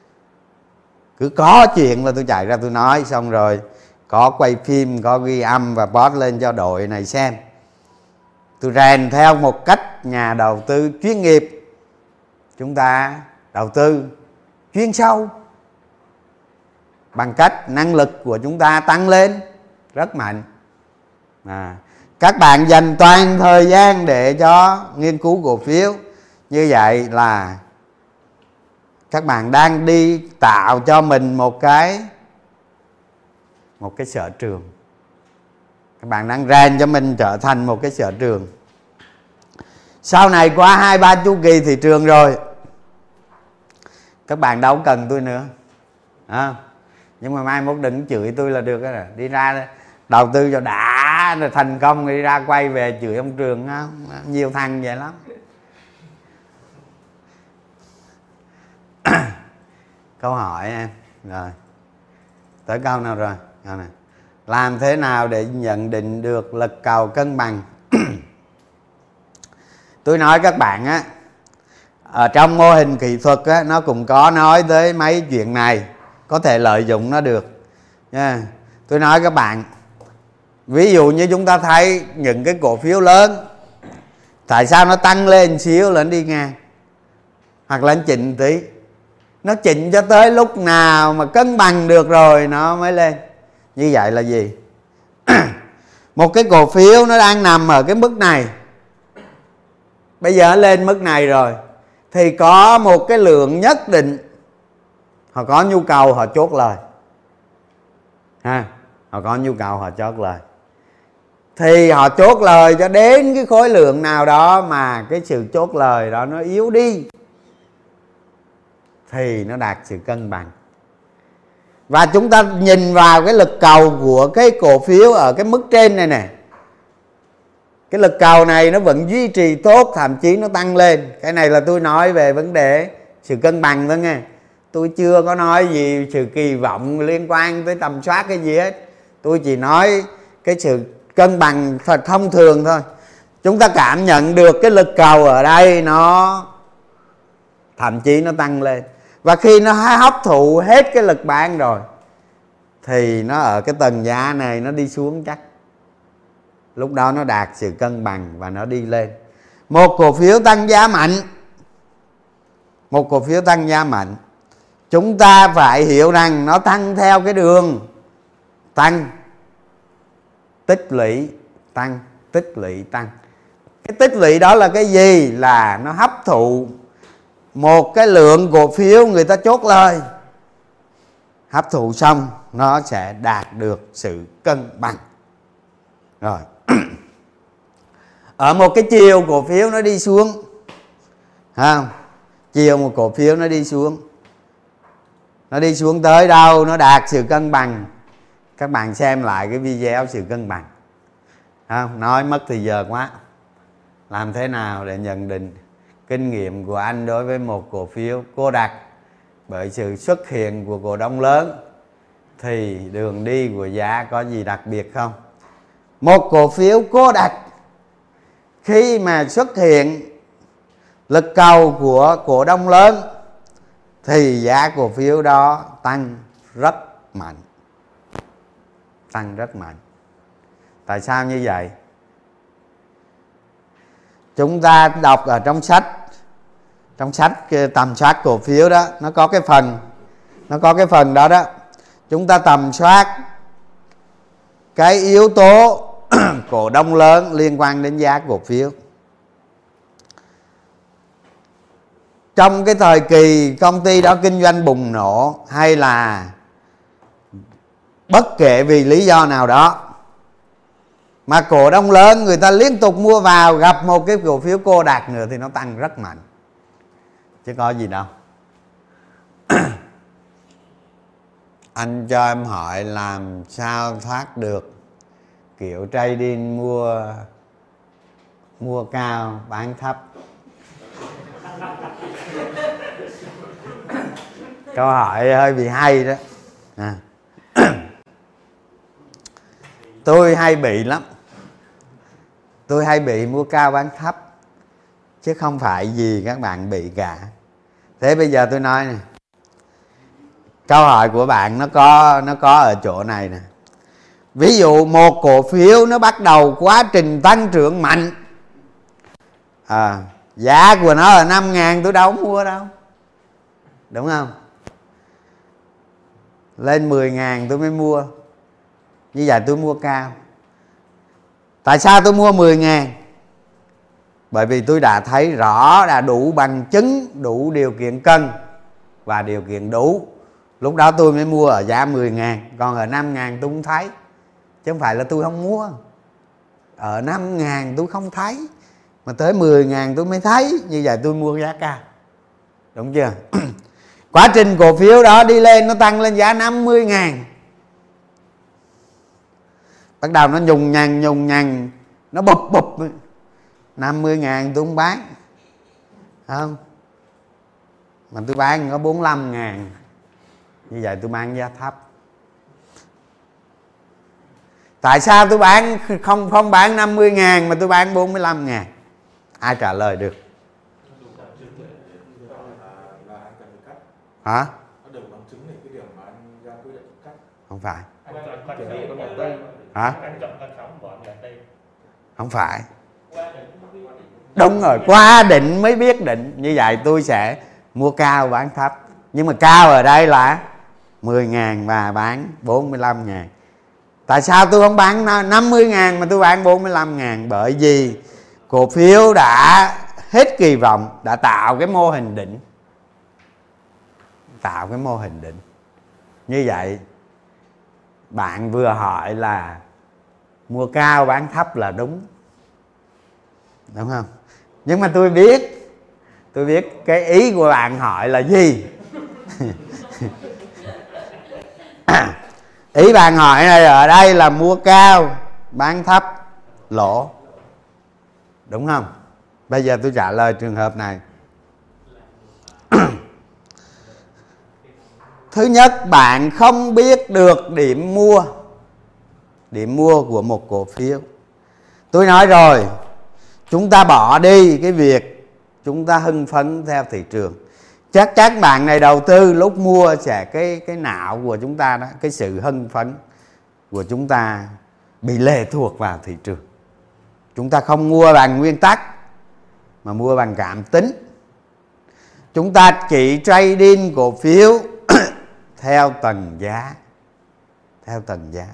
Cứ có chuyện là tôi chạy ra tôi nói xong rồi có quay phim có ghi âm và post lên cho đội này xem. Tôi rèn theo một cách nhà đầu tư chuyên nghiệp. Chúng ta đầu tư chuyên sâu bằng cách năng lực của chúng ta tăng lên rất mạnh. À, các bạn dành toàn thời gian để cho nghiên cứu cổ phiếu. Như vậy là các bạn đang đi tạo cho mình một cái một cái sở trường. Các bạn đang rèn cho mình trở thành một cái sở trường. Sau này qua hai ba chu kỳ thị trường rồi các bạn đâu cần tôi nữa. À, nhưng mà mai mốt đừng chửi tôi là được rồi đi ra đầu tư cho đã rồi thành công đi ra quay về chửi ông trường nhiều thằng vậy lắm. Câu hỏi em rồi. Tới câu nào rồi? Câu này. Làm thế nào để nhận định được lực cầu cân bằng? Tôi nói các bạn á ở trong mô hình kỹ thuật á, nó cũng có nói tới mấy chuyện này có thể lợi dụng nó được. Nha tôi nói các bạn ví dụ như chúng ta thấy những cái cổ phiếu lớn, tại sao nó tăng lên xíu là nó đi ngang, hoặc là nó chỉnh tí. Nó chỉnh cho tới lúc nào mà cân bằng được rồi nó mới lên. Như vậy là gì? Một cái cổ phiếu nó đang nằm ở cái mức này. Bây giờ lên mức này rồi, thì có một cái lượng nhất định, họ có nhu cầu họ chốt lời. Ha, họ có nhu cầu họ chốt lời thì họ chốt lời cho đến cái khối lượng nào đó mà cái sự chốt lời đó nó yếu đi, thì nó đạt sự cân bằng. Và chúng ta nhìn vào cái lực cầu của cái cổ phiếu ở cái mức trên này nè. Cái lực cầu này nó vẫn duy trì tốt, thậm chí nó tăng lên. Cái này là tôi nói về vấn đề sự cân bằng thôi nghe. Tôi chưa có nói gì sự kỳ vọng liên quan tới tầm soát cái gì hết. Tôi chỉ nói cái sự cân bằng thật thông thường thôi. Chúng ta cảm nhận được cái lực cầu ở đây nó, thậm chí nó tăng lên. Và khi nó hấp thụ hết cái lực bán rồi, thì nó ở cái tầng giá này nó đi xuống chắc. Lúc đó nó đạt sự cân bằng và nó đi lên. Một cổ phiếu tăng giá mạnh, một cổ phiếu tăng giá mạnh, chúng ta phải hiểu rằng nó tăng theo cái đường tăng tích lũy tăng, tích lũy tăng. Cái tích lũy đó là cái gì? Là nó hấp thụ một cái lượng cổ phiếu người ta chốt lời. Hấp thụ xong, nó sẽ đạt được sự cân bằng. Rồi. Ở một cái chiều cổ phiếu nó đi xuống, ha, chiều một cổ phiếu nó đi xuống. Nó đi xuống tới đâu, nó đạt sự cân bằng các bạn xem lại cái video sự cân bằng. Không? Nói mất thì giờ quá. Làm thế nào để nhận định kinh nghiệm của anh đối với một cổ phiếu cô đặc? Bởi sự xuất hiện của cổ đông lớn thì đường đi của giá có gì đặc biệt không? Một cổ phiếu cô đặc, khi mà xuất hiện lực cầu của cổ đông lớn thì giá cổ phiếu đó tăng rất mạnh tăng rất mạnh. Tại sao như vậy? Chúng ta đọc ở trong sách trong sách tầm soát cổ phiếu đó, nó có cái phần, nó có cái phần đó đó. Chúng ta tầm soát cái yếu tố cổ đông lớn liên quan đến giá cổ phiếu. Trong cái thời kỳ công ty đó kinh doanh bùng nổ hay là bất kể vì lý do nào đó, mà cổ đông lớn, người ta liên tục mua vào, gặp một cái cổ phiếu cô đạt nữa thì nó tăng rất mạnh. Chứ có gì đâu. Anh cho em hỏi làm sao thoát được kiểu trading mua mua cao, bán thấp? Câu hỏi hơi bị hay đó. À tôi hay bị lắm. Tôi hay bị mua cao bán thấp chứ không phải gì các bạn bị cả thế bây giờ tôi nói nè. Câu hỏi của bạn nó có nó có ở chỗ này nè. Ví dụ một cổ phiếu nó bắt đầu quá trình tăng trưởng mạnh. À, giá của nó là năm ngàn tôi đâu mua đâu. Đúng không? Lên 10 ngàn tôi mới mua như vậy tôi mua cao. Tại sao tôi mua 10 ngàn? Bởi vì tôi đã thấy rõ, đã đủ bằng chứng, đủ điều kiện cân và điều kiện đủ. Lúc đó tôi mới mua ở giá 10 ngàn, còn ở 5 ngàn tôi không thấy. Chứ không phải là tôi không mua. Ở 5 ngàn tôi không thấy, mà tới 10 ngàn tôi mới thấy. Như vậy tôi mua giá cao. Đúng chưa? Quá trình cổ phiếu đó đi lên, nó tăng lên giá 50 ngàn bắt đầu nó nhùng nhằn nhùng nhằn nó bụp bụp. 50 ngàn tôi không bán. Không? Mà tôi bán có 45 ngàn. Như vậy tôi bán giá thấp. Tại sao tôi bán không không bán 50 ngàn mà tôi bán 45 ngàn? Ai trả lời được? Là anh cần phải cắt hả? Nó đều bằng chứng để cái điểm mà anh ra quyết định cắt. Không phải hả? Không phải. Đúng rồi qua định mới biết định. Như vậy tôi sẽ mua cao bán thấp. Nhưng mà cao ở đây là 10 ngàn và bán 45 ngàn. Tại sao tôi không bán 50 ngàn mà tôi bán 45 ngàn. Bởi vì cổ phiếu đã hết kỳ vọng đã tạo cái mô hình đỉnh tạo cái mô hình đỉnh như vậy bạn vừa hỏi là mua cao bán thấp là đúng. Đúng không? Nhưng mà tôi biết tôi biết cái ý của bạn hỏi là gì? Ý bạn hỏi này ở đây là mua cao bán thấp, lỗ. Đúng không? Bây giờ tôi trả lời trường hợp này. thứ nhất, bạn không biết được điểm mua. Điểm mua của một cổ phiếu. Tôi nói rồi, chúng ta bỏ đi cái việc chúng ta hưng phấn theo thị trường. Chắc chắn bạn này đầu tư lúc mua sẽ cái cái não của chúng ta đó, cái sự hưng phấn của chúng ta bị lệ thuộc vào thị trường. Chúng ta không mua bằng nguyên tắc, mà mua bằng cảm tính. Chúng ta chỉ trading cổ phiếu theo tầng giá. Theo tầng giá.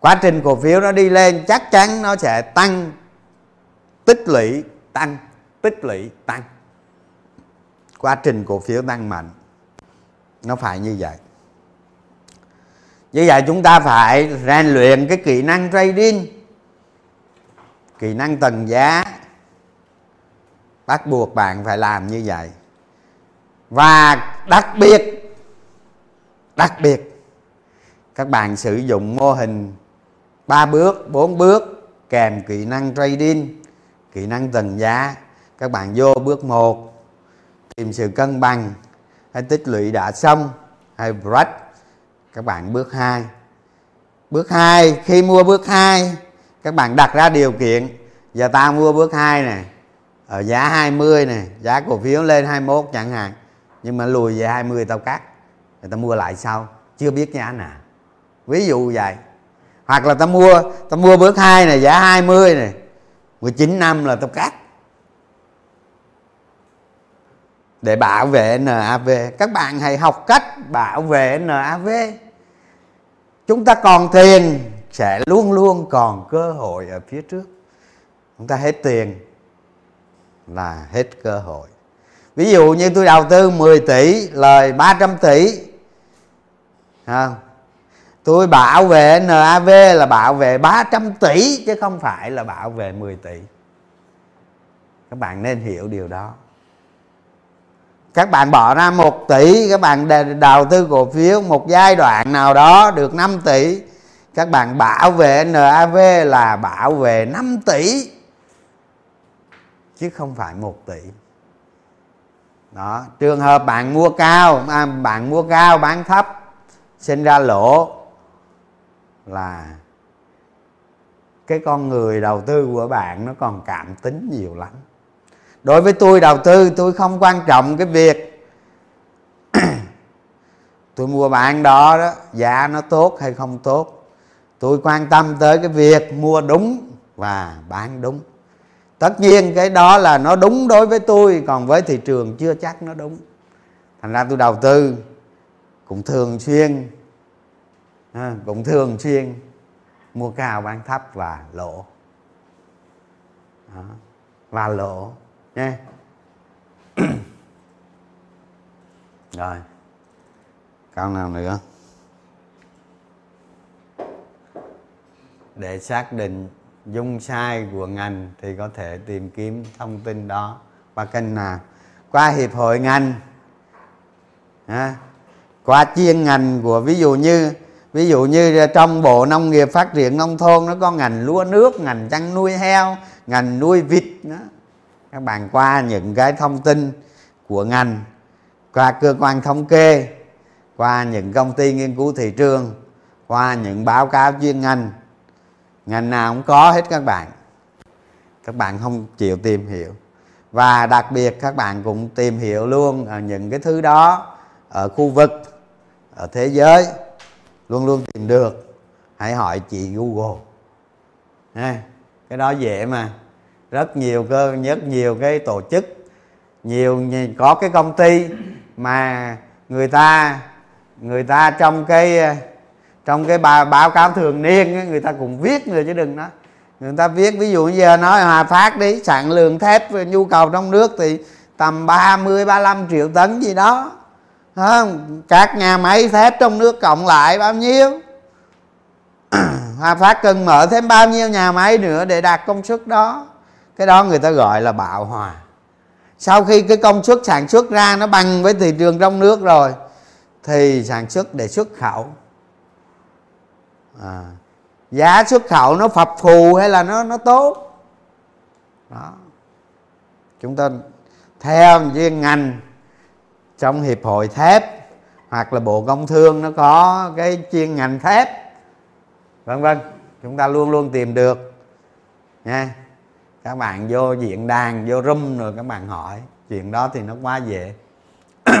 Quá trình cổ phiếu nó đi lên, chắc chắn nó sẽ tăng. Tích lũy tăng. Tích lũy tăng. Quá trình cổ phiếu tăng mạnh. Nó phải như vậy. Như vậy chúng ta phải rèn luyện cái kỹ năng trading. Kỹ năng tầng giá. Bắt buộc bạn phải làm như vậy. Và đặc biệt đặc biệt, các bạn sử dụng mô hình 3 bước 4 bước, kèm kỹ năng trading, kỹ năng tầng giá. Các bạn vô bước 1 tìm sự cân bằng, hay tích lũy đã xong, hay break các bạn bước 2 bước 2 khi mua bước 2 các bạn đặt ra điều kiện. Giờ tao mua bước 2 này ở giá 20 này giá cổ phiếu lên 21 chẳng hạn. Nhưng mà lùi về 20 tao cắt người ta mua lại sau chưa biết giá nào ví dụ vậy. Hoặc là ta mua ta mua bước 2 này, giá 20 này. 19 năm là tao cắt. Để bảo vệ NAV các bạn hãy học cách bảo vệ NAV chúng ta còn tiền, sẽ luôn luôn còn cơ hội ở phía trước. Chúng ta hết tiền là hết cơ hội. Ví dụ như tôi đầu tư 10 tỷ, lời 300 tỷ không? tôi bảo vệ NAV là bảo vệ 300 tỷ chứ không phải là bảo vệ 10 tỷ. Các bạn nên hiểu điều đó. Các bạn bỏ ra 1 tỷ các bạn đầu tư cổ phiếu một giai đoạn nào đó được 5 tỷ. Các bạn bảo vệ NAV là bảo vệ 5 tỷ chứ không phải 1 tỷ. Đó trường hợp bạn mua cao à, bạn mua cao bán thấp sinh ra lỗ là cái con người đầu tư của bạn nó còn cảm tính nhiều lắm. Đối với tôi đầu tư, tôi không quan trọng cái việc tôi mua bạn đó đó, giá nó tốt hay không tốt. Tôi quan tâm tới cái việc mua đúng và bán đúng. Tất nhiên cái đó là nó đúng đối với tôi, còn với thị trường chưa chắc nó đúng. Thành ra tôi đầu tư cũng thường xuyên. À, cũng thường xuyên. Mua cao bán thấp và lỗ. Đó. và lỗ nha. Rồi câu nào nữa? Để xác định dung sai của ngành thì có thể tìm kiếm thông tin đó qua kênh nào? Qua hiệp hội ngành. À, qua chuyên ngành của ví dụ như, ví dụ như trong bộ nông nghiệp phát triển nông thôn nó có ngành lúa nước, ngành chăn nuôi heo, ngành nuôi vịt đó các bạn qua những cái thông tin của ngành, qua cơ quan thống kê, qua những công ty nghiên cứu thị trường, qua những báo cáo chuyên ngành. Ngành nào cũng có hết các bạn. Các bạn không chịu tìm hiểu. Và đặc biệt các bạn cũng tìm hiểu luôn ở những cái thứ đó ở khu vực ở thế giới, luôn luôn tìm được, hãy hỏi chị google. Ha cái đó dễ mà. Rất nhiều cơ, rất nhiều cái tổ chức, nhiều có cái công ty mà người ta người ta trong cái trong cái báo cáo thường niên người ta cũng viết nữa chứ đừng nói. Người ta viết, ví dụ như giờ nói Hòa Phát đi, sản lượng thép, nhu cầu trong nước thì tầm 30 35 triệu tấn gì đó không? các nhà máy thép trong nước cộng lại bao nhiêu? Hòa Phát cần mở thêm bao nhiêu nhà máy nữa để đạt công suất đó? Cái đó người ta gọi là bạo hòa. Sau khi cái công suất sản xuất ra nó bằng với thị trường trong nước rồi thì sản xuất để xuất khẩu. À, giá xuất khẩu nó phập phù hay là nó nó tốt? Đó. Chúng ta theo chuyên ngành trong hiệp hội thép, hoặc là bộ công thương, nó có cái chuyên ngành thép. Vân vân, chúng ta luôn luôn tìm được. Nha, các bạn vô diện đàn, vô room rồi các bạn hỏi. Chuyện đó thì nó quá dễ.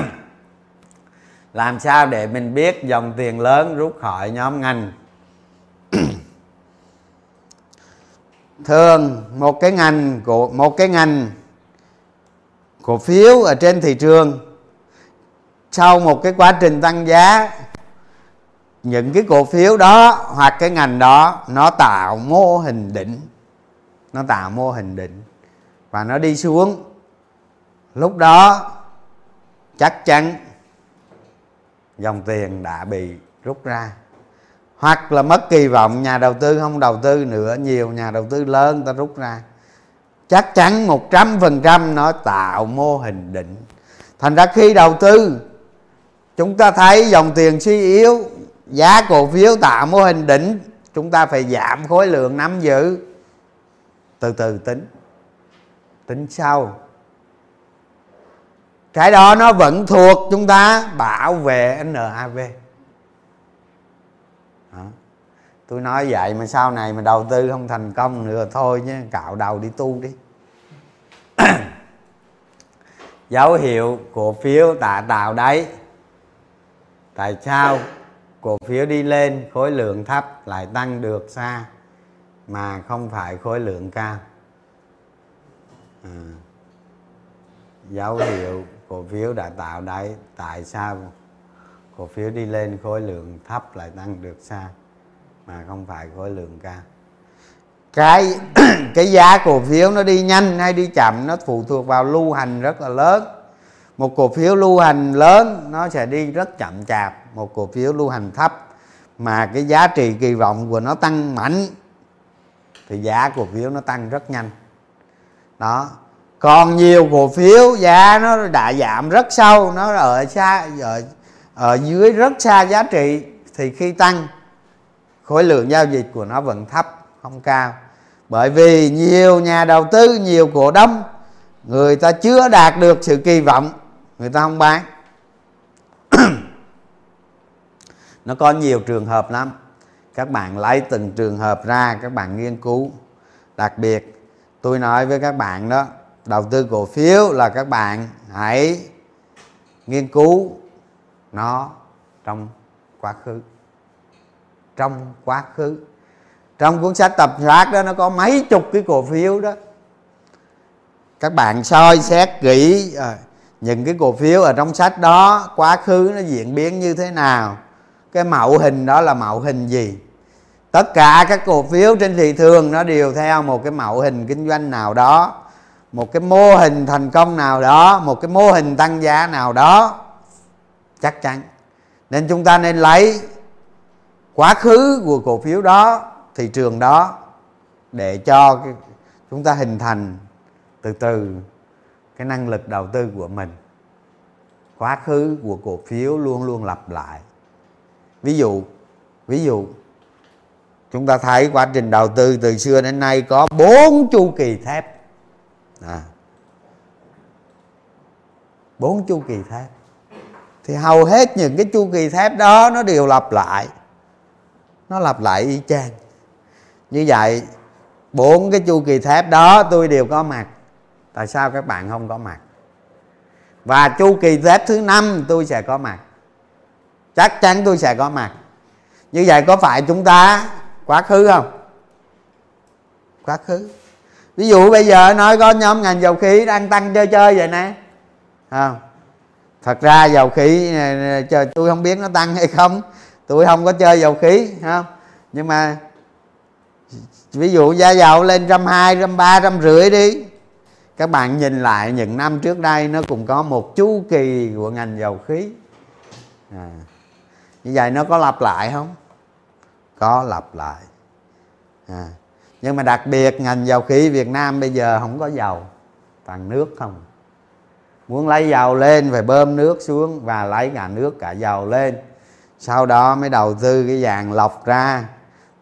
Làm sao để mình biết dòng tiền lớn rút khỏi nhóm ngành? Thường, một cái ngành của, một cái ngành cổ phiếu ở trên thị trường sau một cái quá trình tăng giá, những cái cổ phiếu đó hoặc cái ngành đó, nó tạo mô hình đỉnh, nó tạo mô hình đỉnh và nó đi xuống. Lúc đó, chắc chắn dòng tiền đã bị rút ra. Hoặc là mất kỳ vọng, nhà đầu tư không đầu tư nữa, nhiều nhà đầu tư lớn ta rút ra. Chắc chắn một trăm phần trăm nó tạo mô hình định thành ra khi đầu tư chúng ta thấy dòng tiền suy yếu, giá cổ phiếu tạo mô hình đỉnh, chúng ta phải giảm khối lượng nắm giữ. Từ từ tính tính sau. Cái đó nó vẫn thuộc chúng ta, bảo vệ NAV đó. tôi nói vậy mà sau này mà đầu tư không thành công nữa thôi nhé cạo đầu đi tu đi. Dấu hiệu cổ phiếu tạ tạo đáy tại sao cổ phiếu đi lên, khối lượng thấp lại tăng được xa mà không phải khối lượng cao? À. dấu hiệu cổ phiếu đã tạo đáy. Tại sao cổ phiếu đi lên, khối lượng thấp lại tăng được xa mà không phải khối lượng cao? Cái cái giá cổ phiếu nó đi nhanh hay đi chậm nó phụ thuộc vào lưu hành rất là lớn một cổ phiếu lưu hành lớn nó sẽ đi rất chậm chạp. Một cổ phiếu lưu hành thấp mà cái giá trị kỳ vọng của nó tăng mạnh thì giá cổ phiếu nó tăng rất nhanh. Đó. Còn nhiều cổ phiếu giá nó đã giảm rất sâu nó ở xa ở, ở dưới rất xa giá trị thì khi tăng khối lượng giao dịch của nó vẫn thấp không cao. Bởi vì nhiều nhà đầu tư nhiều cổ đông người ta chưa đạt được sự kỳ vọng người ta không bán. Nó có nhiều trường hợp lắm. Các bạn lấy từng trường hợp ra các bạn nghiên cứu. Đặc biệt tôi nói với các bạn đó đầu tư cổ phiếu là các bạn hãy nghiên cứu nó trong quá khứ. Trong quá khứ. Trong cuốn sách tập soát đó nó có mấy chục cái cổ phiếu đó. Các bạn soi xét kỹ à, những cái cổ phiếu ở trong sách đó, quá khứ nó diễn biến như thế nào? Cái mẫu hình đó là mẫu hình gì? Tất cả các cổ phiếu trên thị trường nó đều theo một cái mẫu hình kinh doanh nào đó, một cái mô hình thành công nào đó, một cái mô hình tăng giá nào đó. Chắc chắn. Nên chúng ta nên lấy quá khứ của cổ phiếu đó, thị trường đó để cho chúng ta hình thành từ từ cái năng lực đầu tư của mình. Quá khứ của cổ phiếu luôn luôn lặp lại. Ví dụ ví dụ chúng ta thấy quá trình đầu tư từ xưa đến nay có bốn chu kỳ thép. À, bốn chu kỳ thép. Thì hầu hết những cái chu kỳ thép đó nó đều lặp lại. Nó lặp lại y chang. Như vậy bốn cái chu kỳ thép đó tôi đều có mặt tại sao các bạn không có mặt? Và chu kỳ thép thứ năm tôi sẽ có mặt. Chắc chắn tôi sẽ có mặt. Như vậy có phải chúng ta quá khứ không? Quá khứ. Ví dụ bây giờ nói có nhóm ngành dầu khí đang tăng chơi chơi vậy nè. Không? Thật ra dầu khí trời, tôi không biết nó tăng hay không. Tôi không có chơi dầu khí không? Nhưng mà, ví dụ giá dầu lên trăm hai, trăm ba, trăm rưỡi đi các bạn nhìn lại những năm trước đây, nó cũng có một chu kỳ của ngành dầu khí à. như vậy nó có lặp lại không có lặp lại à. nhưng mà đặc biệt ngành dầu khí việt nam bây giờ không có dầu, toàn nước không muốn lấy dầu lên phải bơm nước xuống và lấy cả nước, cả dầu lên sau đó mới đầu tư cái dạng lọc ra,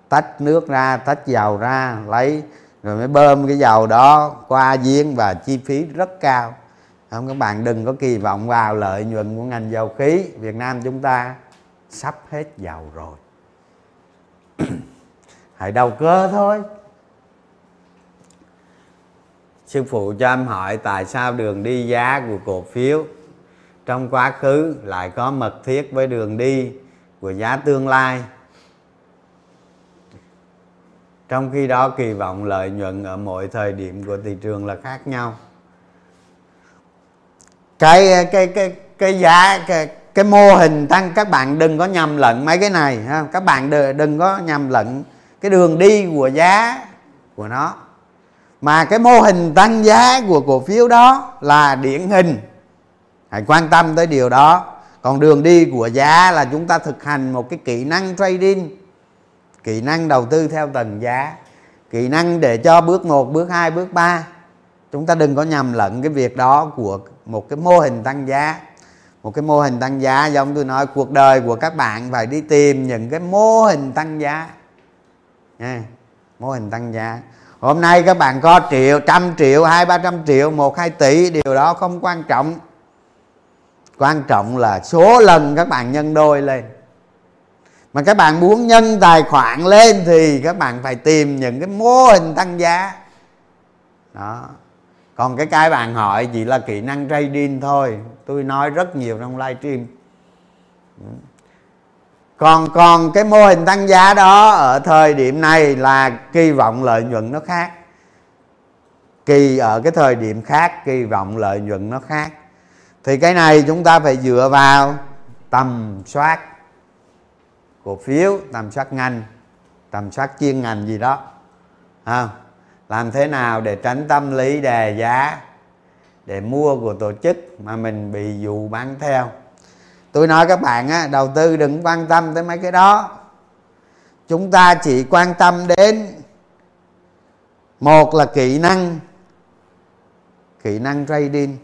tách nước ra, tách dầu ra, lấy rồi mới bơm cái dầu đó qua giếng và chi phí rất cao. Không, các bạn đừng có kỳ vọng vào lợi nhuận của ngành dầu khí. Việt Nam chúng ta sắp hết dầu rồi. Hãy đầu cơ thôi. Sư phụ cho em hỏi tại sao đường đi giá của cổ phiếu trong quá khứ lại có mật thiết với đường đi của giá tương lai? Trong khi đó kỳ vọng lợi nhuận ở mọi thời điểm của thị trường là khác nhau. Cái cái cái cái giá cái, cái mô hình tăng các bạn đừng có nhầm lẫn mấy cái này ha. Các bạn đừng có nhầm lẫn cái đường đi của giá của nó. Mà cái mô hình tăng giá của cổ phiếu đó là điển hình. Hãy quan tâm tới điều đó. Còn đường đi của giá là chúng ta thực hành một cái kỹ năng trading kỹ năng đầu tư theo tầng giá. Kỹ năng để cho bước 1, bước 2, bước 3 chúng ta đừng có nhầm lẫn cái việc đó của một cái mô hình tăng giá. Một cái mô hình tăng giá giống tôi nói cuộc đời của các bạn phải đi tìm những cái mô hình tăng giá. Nha mô hình tăng giá. Hôm nay các bạn có triệu trăm triệu hai ba trăm triệu một hai tỷ điều đó không quan trọng. Quan trọng là số lần các bạn nhân đôi lên mà các bạn muốn nhân tài khoản lên thì các bạn phải tìm những cái mô hình tăng giá. Đó. Còn cái cái bạn hỏi chỉ là kỹ năng trading thôi. Tôi nói rất nhiều trong livestream. Ừ. Còn còn cái mô hình tăng giá đó ở thời điểm này là kỳ vọng lợi nhuận nó khác. Kỳ ở cái thời điểm khác, kỳ vọng lợi nhuận nó khác. Thì cái này chúng ta phải dựa vào tầm soát cổ phiếu tầm soát ngành tầm soát chuyên ngành gì đó. À, làm thế nào để tránh tâm lý đề giá để mua của tổ chức mà mình bị dụ bán theo? Tôi nói các bạn á, đầu tư đừng quan tâm tới mấy cái đó. Chúng ta chỉ quan tâm đến một là kỹ năng kỹ năng trading.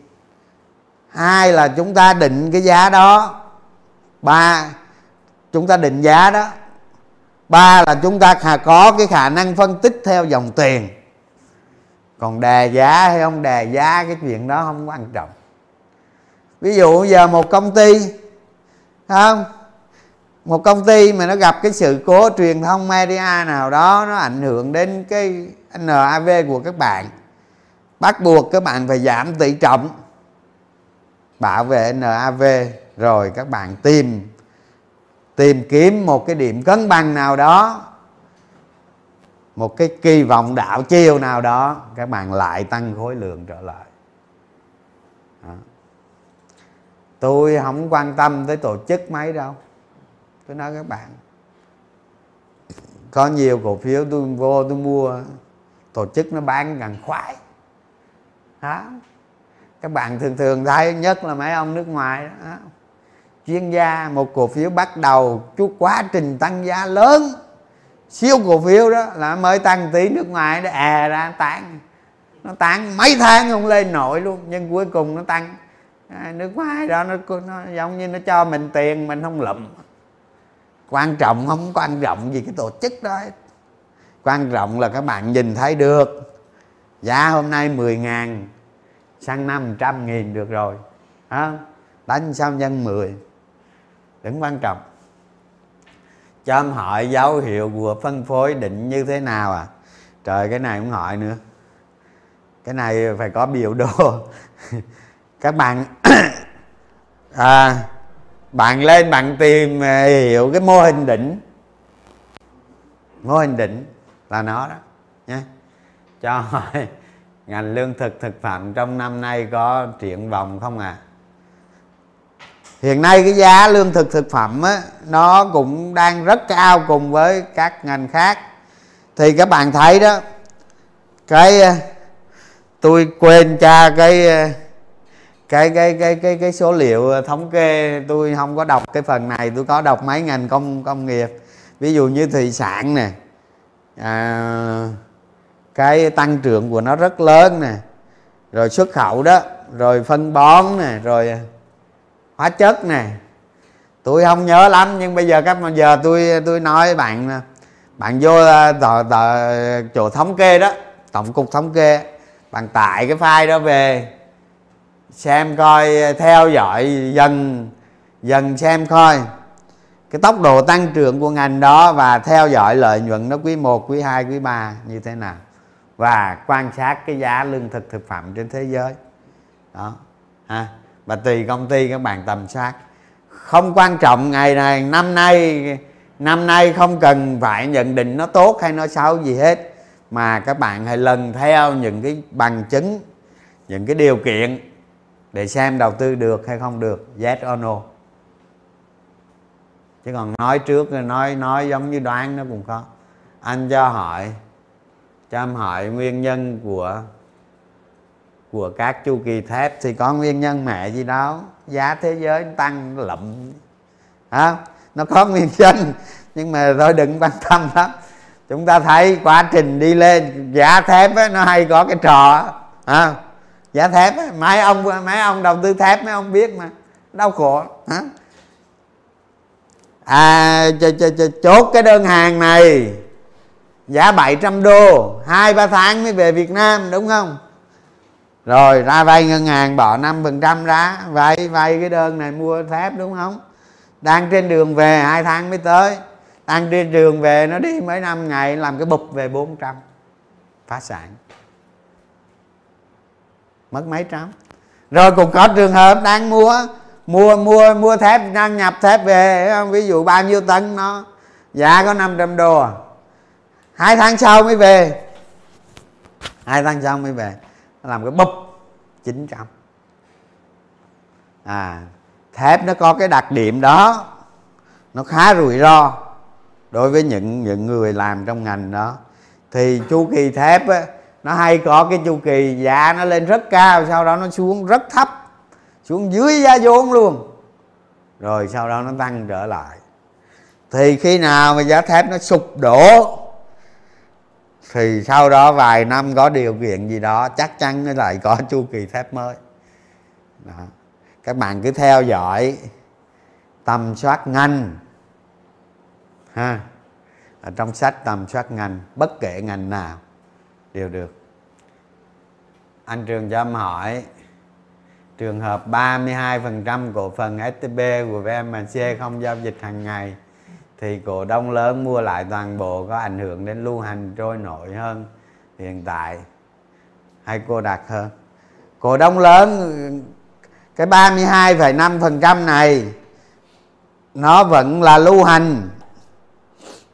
Hai là chúng ta định cái giá đó. Ba chúng ta định giá đó. Ba là chúng ta có cái khả năng phân tích theo dòng tiền. Còn đề giá hay không đề giá, cái chuyện đó không quan trọng. Ví dụ giờ một công ty không? Một công ty mà nó gặp cái sự cố truyền thông media nào đó, nó ảnh hưởng đến cái NAV của các bạn. Bắt buộc các bạn phải giảm tỷ trọng bảo vệ NAV rồi các bạn tìm tìm kiếm một cái điểm cân bằng nào đó, một cái kỳ vọng đảo chiều nào đó, các bạn lại tăng khối lượng trở lại đó. tôi không quan tâm tới tổ chức mấy đâu tôi nói các bạn, có nhiều cổ phiếu tôi vô, tôi mua, tổ chức nó bán gần khoái đó các bạn thường thường thấy, nhất là mấy ông nước ngoài đó chuyên gia một cổ phiếu bắt đầu chú quá trình tăng giá lớn. Siêu cổ phiếu đó là mới tăng tí nước ngoài nó à ra tăng nó tăng mấy tháng không lên nổi luôn nhưng cuối cùng nó tăng. À, nước ngoài đó nó, nó giống như nó cho mình tiền mình không lụm. Quan trọng không quan trọng gì cái tổ chức đó quan trọng là các bạn nhìn thấy được. Giá hôm nay 10 ngàn sang 500 nghìn được rồi. À, đánh sao nhân 10 đừng quan trọng. Cho em hỏi dấu hiệu của phân phối định như thế nào à? Trời cái này cũng hỏi nữa. Cái này phải có biểu đồ. Các bạn à, bạn lên bạn tìm à, hiểu cái mô hình đỉnh. Mô hình đỉnh là nó đó nhé. Cho hỏi ngành lương thực thực phẩm trong năm nay có triển vọng không à hiện nay cái giá lương thực thực phẩm á, nó cũng đang rất cao cùng với các ngành khác. Thì các bạn thấy đó cái ờ, tôi quên tra cái ờ, cái cái cái cái cái số liệu ờ, thống kê tôi không có đọc cái phần này tôi có đọc mấy ngành công công nghiệp. Ví dụ như thủy sản nè à, cái tăng trưởng của nó rất lớn nè rồi xuất khẩu đó rồi phân bón nè rồi hóa chất nè. Tôi không nhớ lắm nhưng bây giờ các giờ tôi tôi nói bạn bạn vô ờ, tờ, tờ, chỗ thống kê đó tổng cục thống kê bạn tải cái file đó về xem coi theo dõi dần dần xem coi. Cái tốc độ tăng trưởng của ngành đó và theo dõi lợi nhuận nó quý 1, quý 2, quý 3 như thế nào. Và quan sát cái giá lương thực thực phẩm trên thế giới. Đó ha và tùy công ty các bạn tầm soát. Không quan trọng ngày này, năm nay năm nay không cần phải nhận định nó tốt hay nó xấu gì hết. Mà các bạn hãy lần theo những cái bằng chứng, những cái điều kiện để xem đầu tư được hay không được. Yes or no? Chứ còn nói trước, nói nói giống như đoán nó cũng khó anh cho hỏi, cho em hỏi nguyên nhân của của các chu kỳ thép thì có nguyên nhân mẹ gì đó giá thế giới tăng lậm à, nó có nguyên nhân nhưng mà thôi đừng quan tâm lắm. Chúng ta thấy quá trình đi lên giá thép ấy, nó hay có cái trò à, giá thép ấy, mấy ông mấy ông đầu tư thép mấy ông biết mà. Đau khổ hả? À ch, ch, ch, chốt cái đơn hàng này. Giá 700 đô. Hai ba tháng mới về Việt Nam đúng không? Rồi, ra vay ngân hàng, bỏ 5 phần trăm ra. Vay vay cái đơn này mua thép, đúng không? Đang trên đường về, hai tháng mới tới. Đang trên đường về, nó đi mấy năm ngày, làm cái bụp về 400 phá sản. Mất mấy trăm. Rồi, cũng có trường hợp đang mua mua mua mua thép, đang nhập thép về ví dụ bao nhiêu tấn nó. Giá có 500 đô à. hai tháng sau mới về. Hai tháng sau mới về làm cái bụp 900 à thép nó có cái đặc điểm đó nó khá rủi ro đối với những những người làm trong ngành đó. Thì chu kỳ thép á, nó hay có cái chu kỳ giá nó lên rất cao sau đó nó xuống rất thấp xuống dưới giá vốn luôn. Rồi sau đó nó tăng trở lại. Thì khi nào mà giá thép nó sụp đổ thì sau đó vài năm có điều kiện gì đó, chắc chắn nó lại có chu kỳ thép mới. Đó. các bạn cứ theo dõi tầm soát ngành, ha. Ở trong sách tầm soát ngành, bất kể ngành nào đều được. Anh trường cho em hỏi, trường hợp 32% cổ phần STB của VMC không giao dịch hàng ngày thì cổ đông lớn mua lại toàn bộ có ảnh hưởng đến lưu hành trôi nổi hơn hiện tại. Hay cô đặc hơn. Cổ đông lớn cái 32,5% này nó vẫn là lưu hành.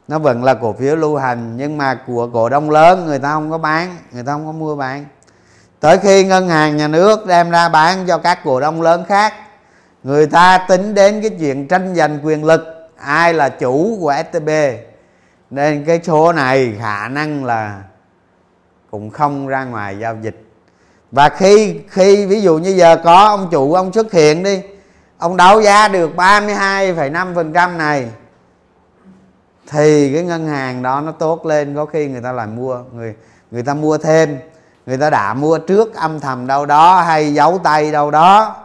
Nó vẫn là cổ phiếu lưu hành nhưng mà của cổ đông lớn người ta không có bán người ta không có mua bán. Tới khi ngân hàng nhà nước đem ra bán cho các cổ đông lớn khác người ta tính đến cái chuyện tranh giành quyền lực ai là chủ của STB nên cái số này khả năng là cũng không ra ngoài giao dịch. Và khi khi ví dụ như giờ có ông chủ ông xuất hiện đi ông đấu giá được 32,5% này thì cái ngân hàng đó nó tốt lên. Có khi người ta lại mua người người ta mua thêm người ta đã mua trước âm thầm đâu đó hay giấu tay đâu đó.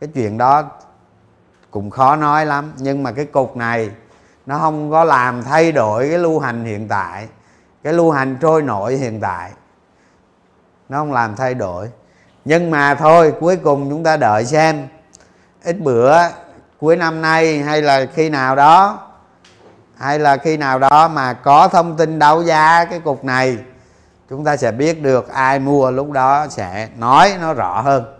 Cái chuyện đó cũng khó nói lắm, nhưng mà cái cục này, nó không có làm thay đổi cái lưu hành hiện tại. Cái lưu hành trôi nổi hiện tại. Nó không làm thay đổi. Nhưng mà thôi, cuối cùng chúng ta đợi xem. Ít bữa, cuối năm nay hay là khi nào đó, hay là khi nào đó mà có thông tin đấu giá cái cục này, chúng ta sẽ biết được ai mua lúc đó sẽ nói nó rõ hơn.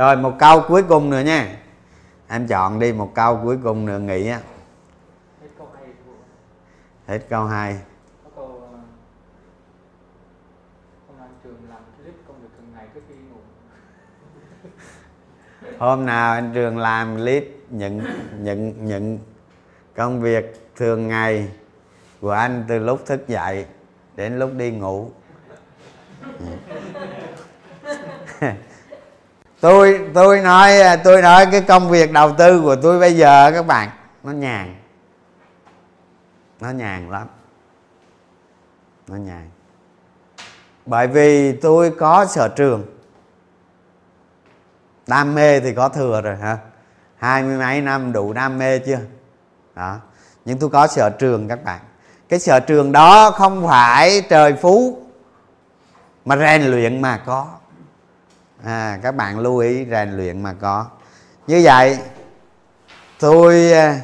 Rồi một câu cuối cùng nữa nha. Em chọn đi một câu cuối cùng nữa nghỉ á. Hết câu hai ờ, hôm nào anh trường làm clip nhận nhận nhận công việc thường ngày của anh từ lúc thức dậy đến lúc đi ngủ tôi tôi nói à, tôi nói cái công việc đầu tư của tôi bây giờ các bạn, nó nhàn. Nó nhàn lắm. Nó nhàn. Bởi vì tôi có sở trường. Đam mê thì có thừa rồi, hả? Hai mươi mấy năm đủ đam mê chưa? Đó. Nhưng tôi có sở trường, các bạn. Cái sở trường đó không phải trời phú, mà rèn luyện mà có à, các bạn lưu ý rèn luyện mà có. Như vậy tôi à,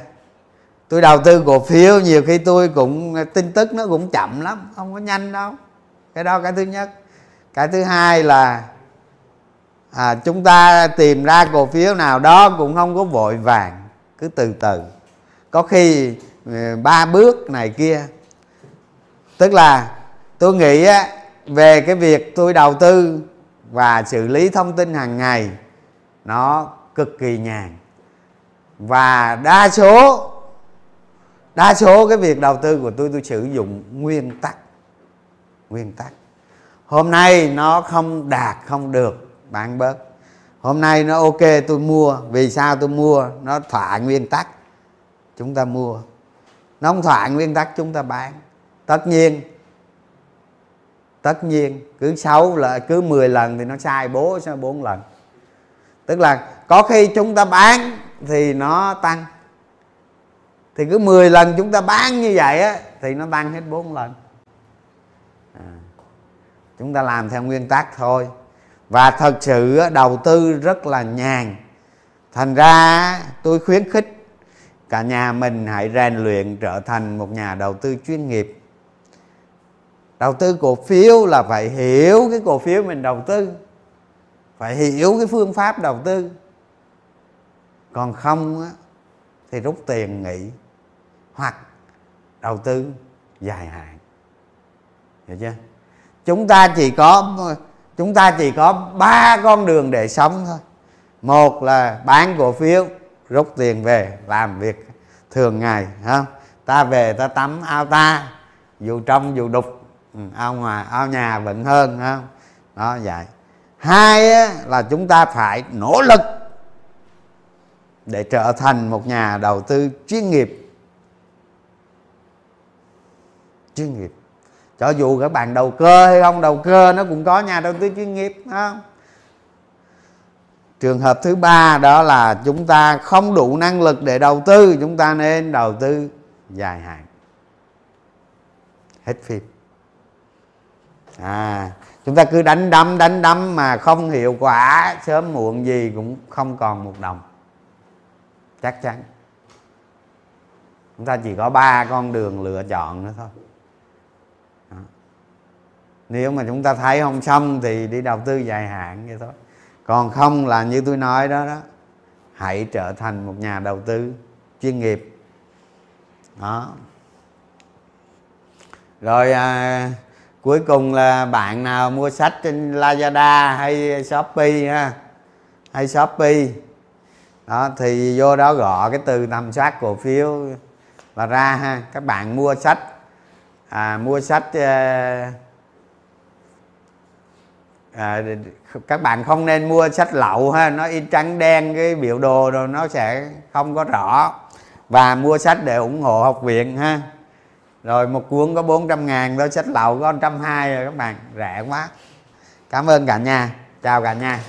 tôi đầu tư cổ phiếu nhiều khi tôi cũng à, tin tức nó cũng chậm lắm không có nhanh đâu. Cái đó cái thứ nhất. Cái thứ hai là à, chúng ta tìm ra cổ phiếu nào đó cũng không có vội vàng cứ từ từ. Có khi à, ba bước này kia. Tức là tôi nghĩ á, về cái việc tôi đầu tư và xử lý thông tin hàng ngày, nó cực kỳ nhàn. Và đa số đa số cái việc đầu tư của tôi tôi sử dụng nguyên tắc nguyên tắc. Hôm nay nó không đạt, không được, bán bớt. Hôm nay nó ok, tôi mua. Vì sao tôi mua? Nó thỏa nguyên tắc, chúng ta mua. Nó không thỏa nguyên tắc, chúng ta bán. Tất nhiên tất nhiên cứ 6 là cứ 10 lần thì nó sai bố sẽ bốn lần. Tức là có khi chúng ta bán thì nó tăng. Thì cứ 10 lần chúng ta bán như vậy á thì nó tăng hết bốn lần. À, chúng ta làm theo nguyên tắc thôi. Và thật sự đầu tư rất là nhàn. Thành ra tôi khuyến khích cả nhà mình hãy rèn luyện trở thành một nhà đầu tư chuyên nghiệp đầu tư cổ phiếu là phải hiểu cái cổ phiếu mình đầu tư. Phải hiểu cái phương pháp đầu tư. Còn không á, thì rút tiền nghỉ hoặc đầu tư dài hạn. Hiểu chưa? Chúng ta chỉ có chúng ta chỉ có ba con đường để sống thôi. Một là bán cổ phiếu rút tiền về làm việc thường ngày không ta về ta tắm ao ta dù trong dù đục ừ, ao ngoài ao nhà vẫn hơn không? Đó vậy. Hai á, là chúng ta phải nỗ lực để trở thành một nhà đầu tư chuyên nghiệp. Chuyên nghiệp. Cho dù các bạn đầu cơ hay không đầu cơ nó cũng có nhà đầu tư chuyên nghiệp không? Trường hợp thứ ba đó là chúng ta không đủ năng lực để đầu tư chúng ta nên đầu tư dài hạn. Hết phim à chúng ta cứ đánh đấm đánh đấm mà không hiệu quả sớm muộn gì cũng không còn một đồng. Chắc chắn. Chúng ta chỉ có ba con đường lựa chọn nữa thôi. Đó. nếu mà chúng ta thấy không xong thì đi đầu tư dài hạn vậy thôi. Còn không là như tôi nói đó đó hãy trở thành một nhà đầu tư chuyên nghiệp. Đó. Rồi à, cuối cùng là bạn nào mua sách trên Lazada hay Shopee ha? Hay Shopee. Đó thì vô đó gõ cái từ tầm soát cổ phiếu và ra ha. Các bạn mua sách. À, mua sách à, à, các bạn không nên mua sách lậu ha. Nó in trắng đen cái biểu đồ rồi nó sẽ không có rõ. Và mua sách để ủng hộ học viện ha rồi một cuốn có 400 ngàn đó sách lậu có 120 rồi các bạn, rẻ quá. Cảm ơn cả nhà. Chào cả nhà.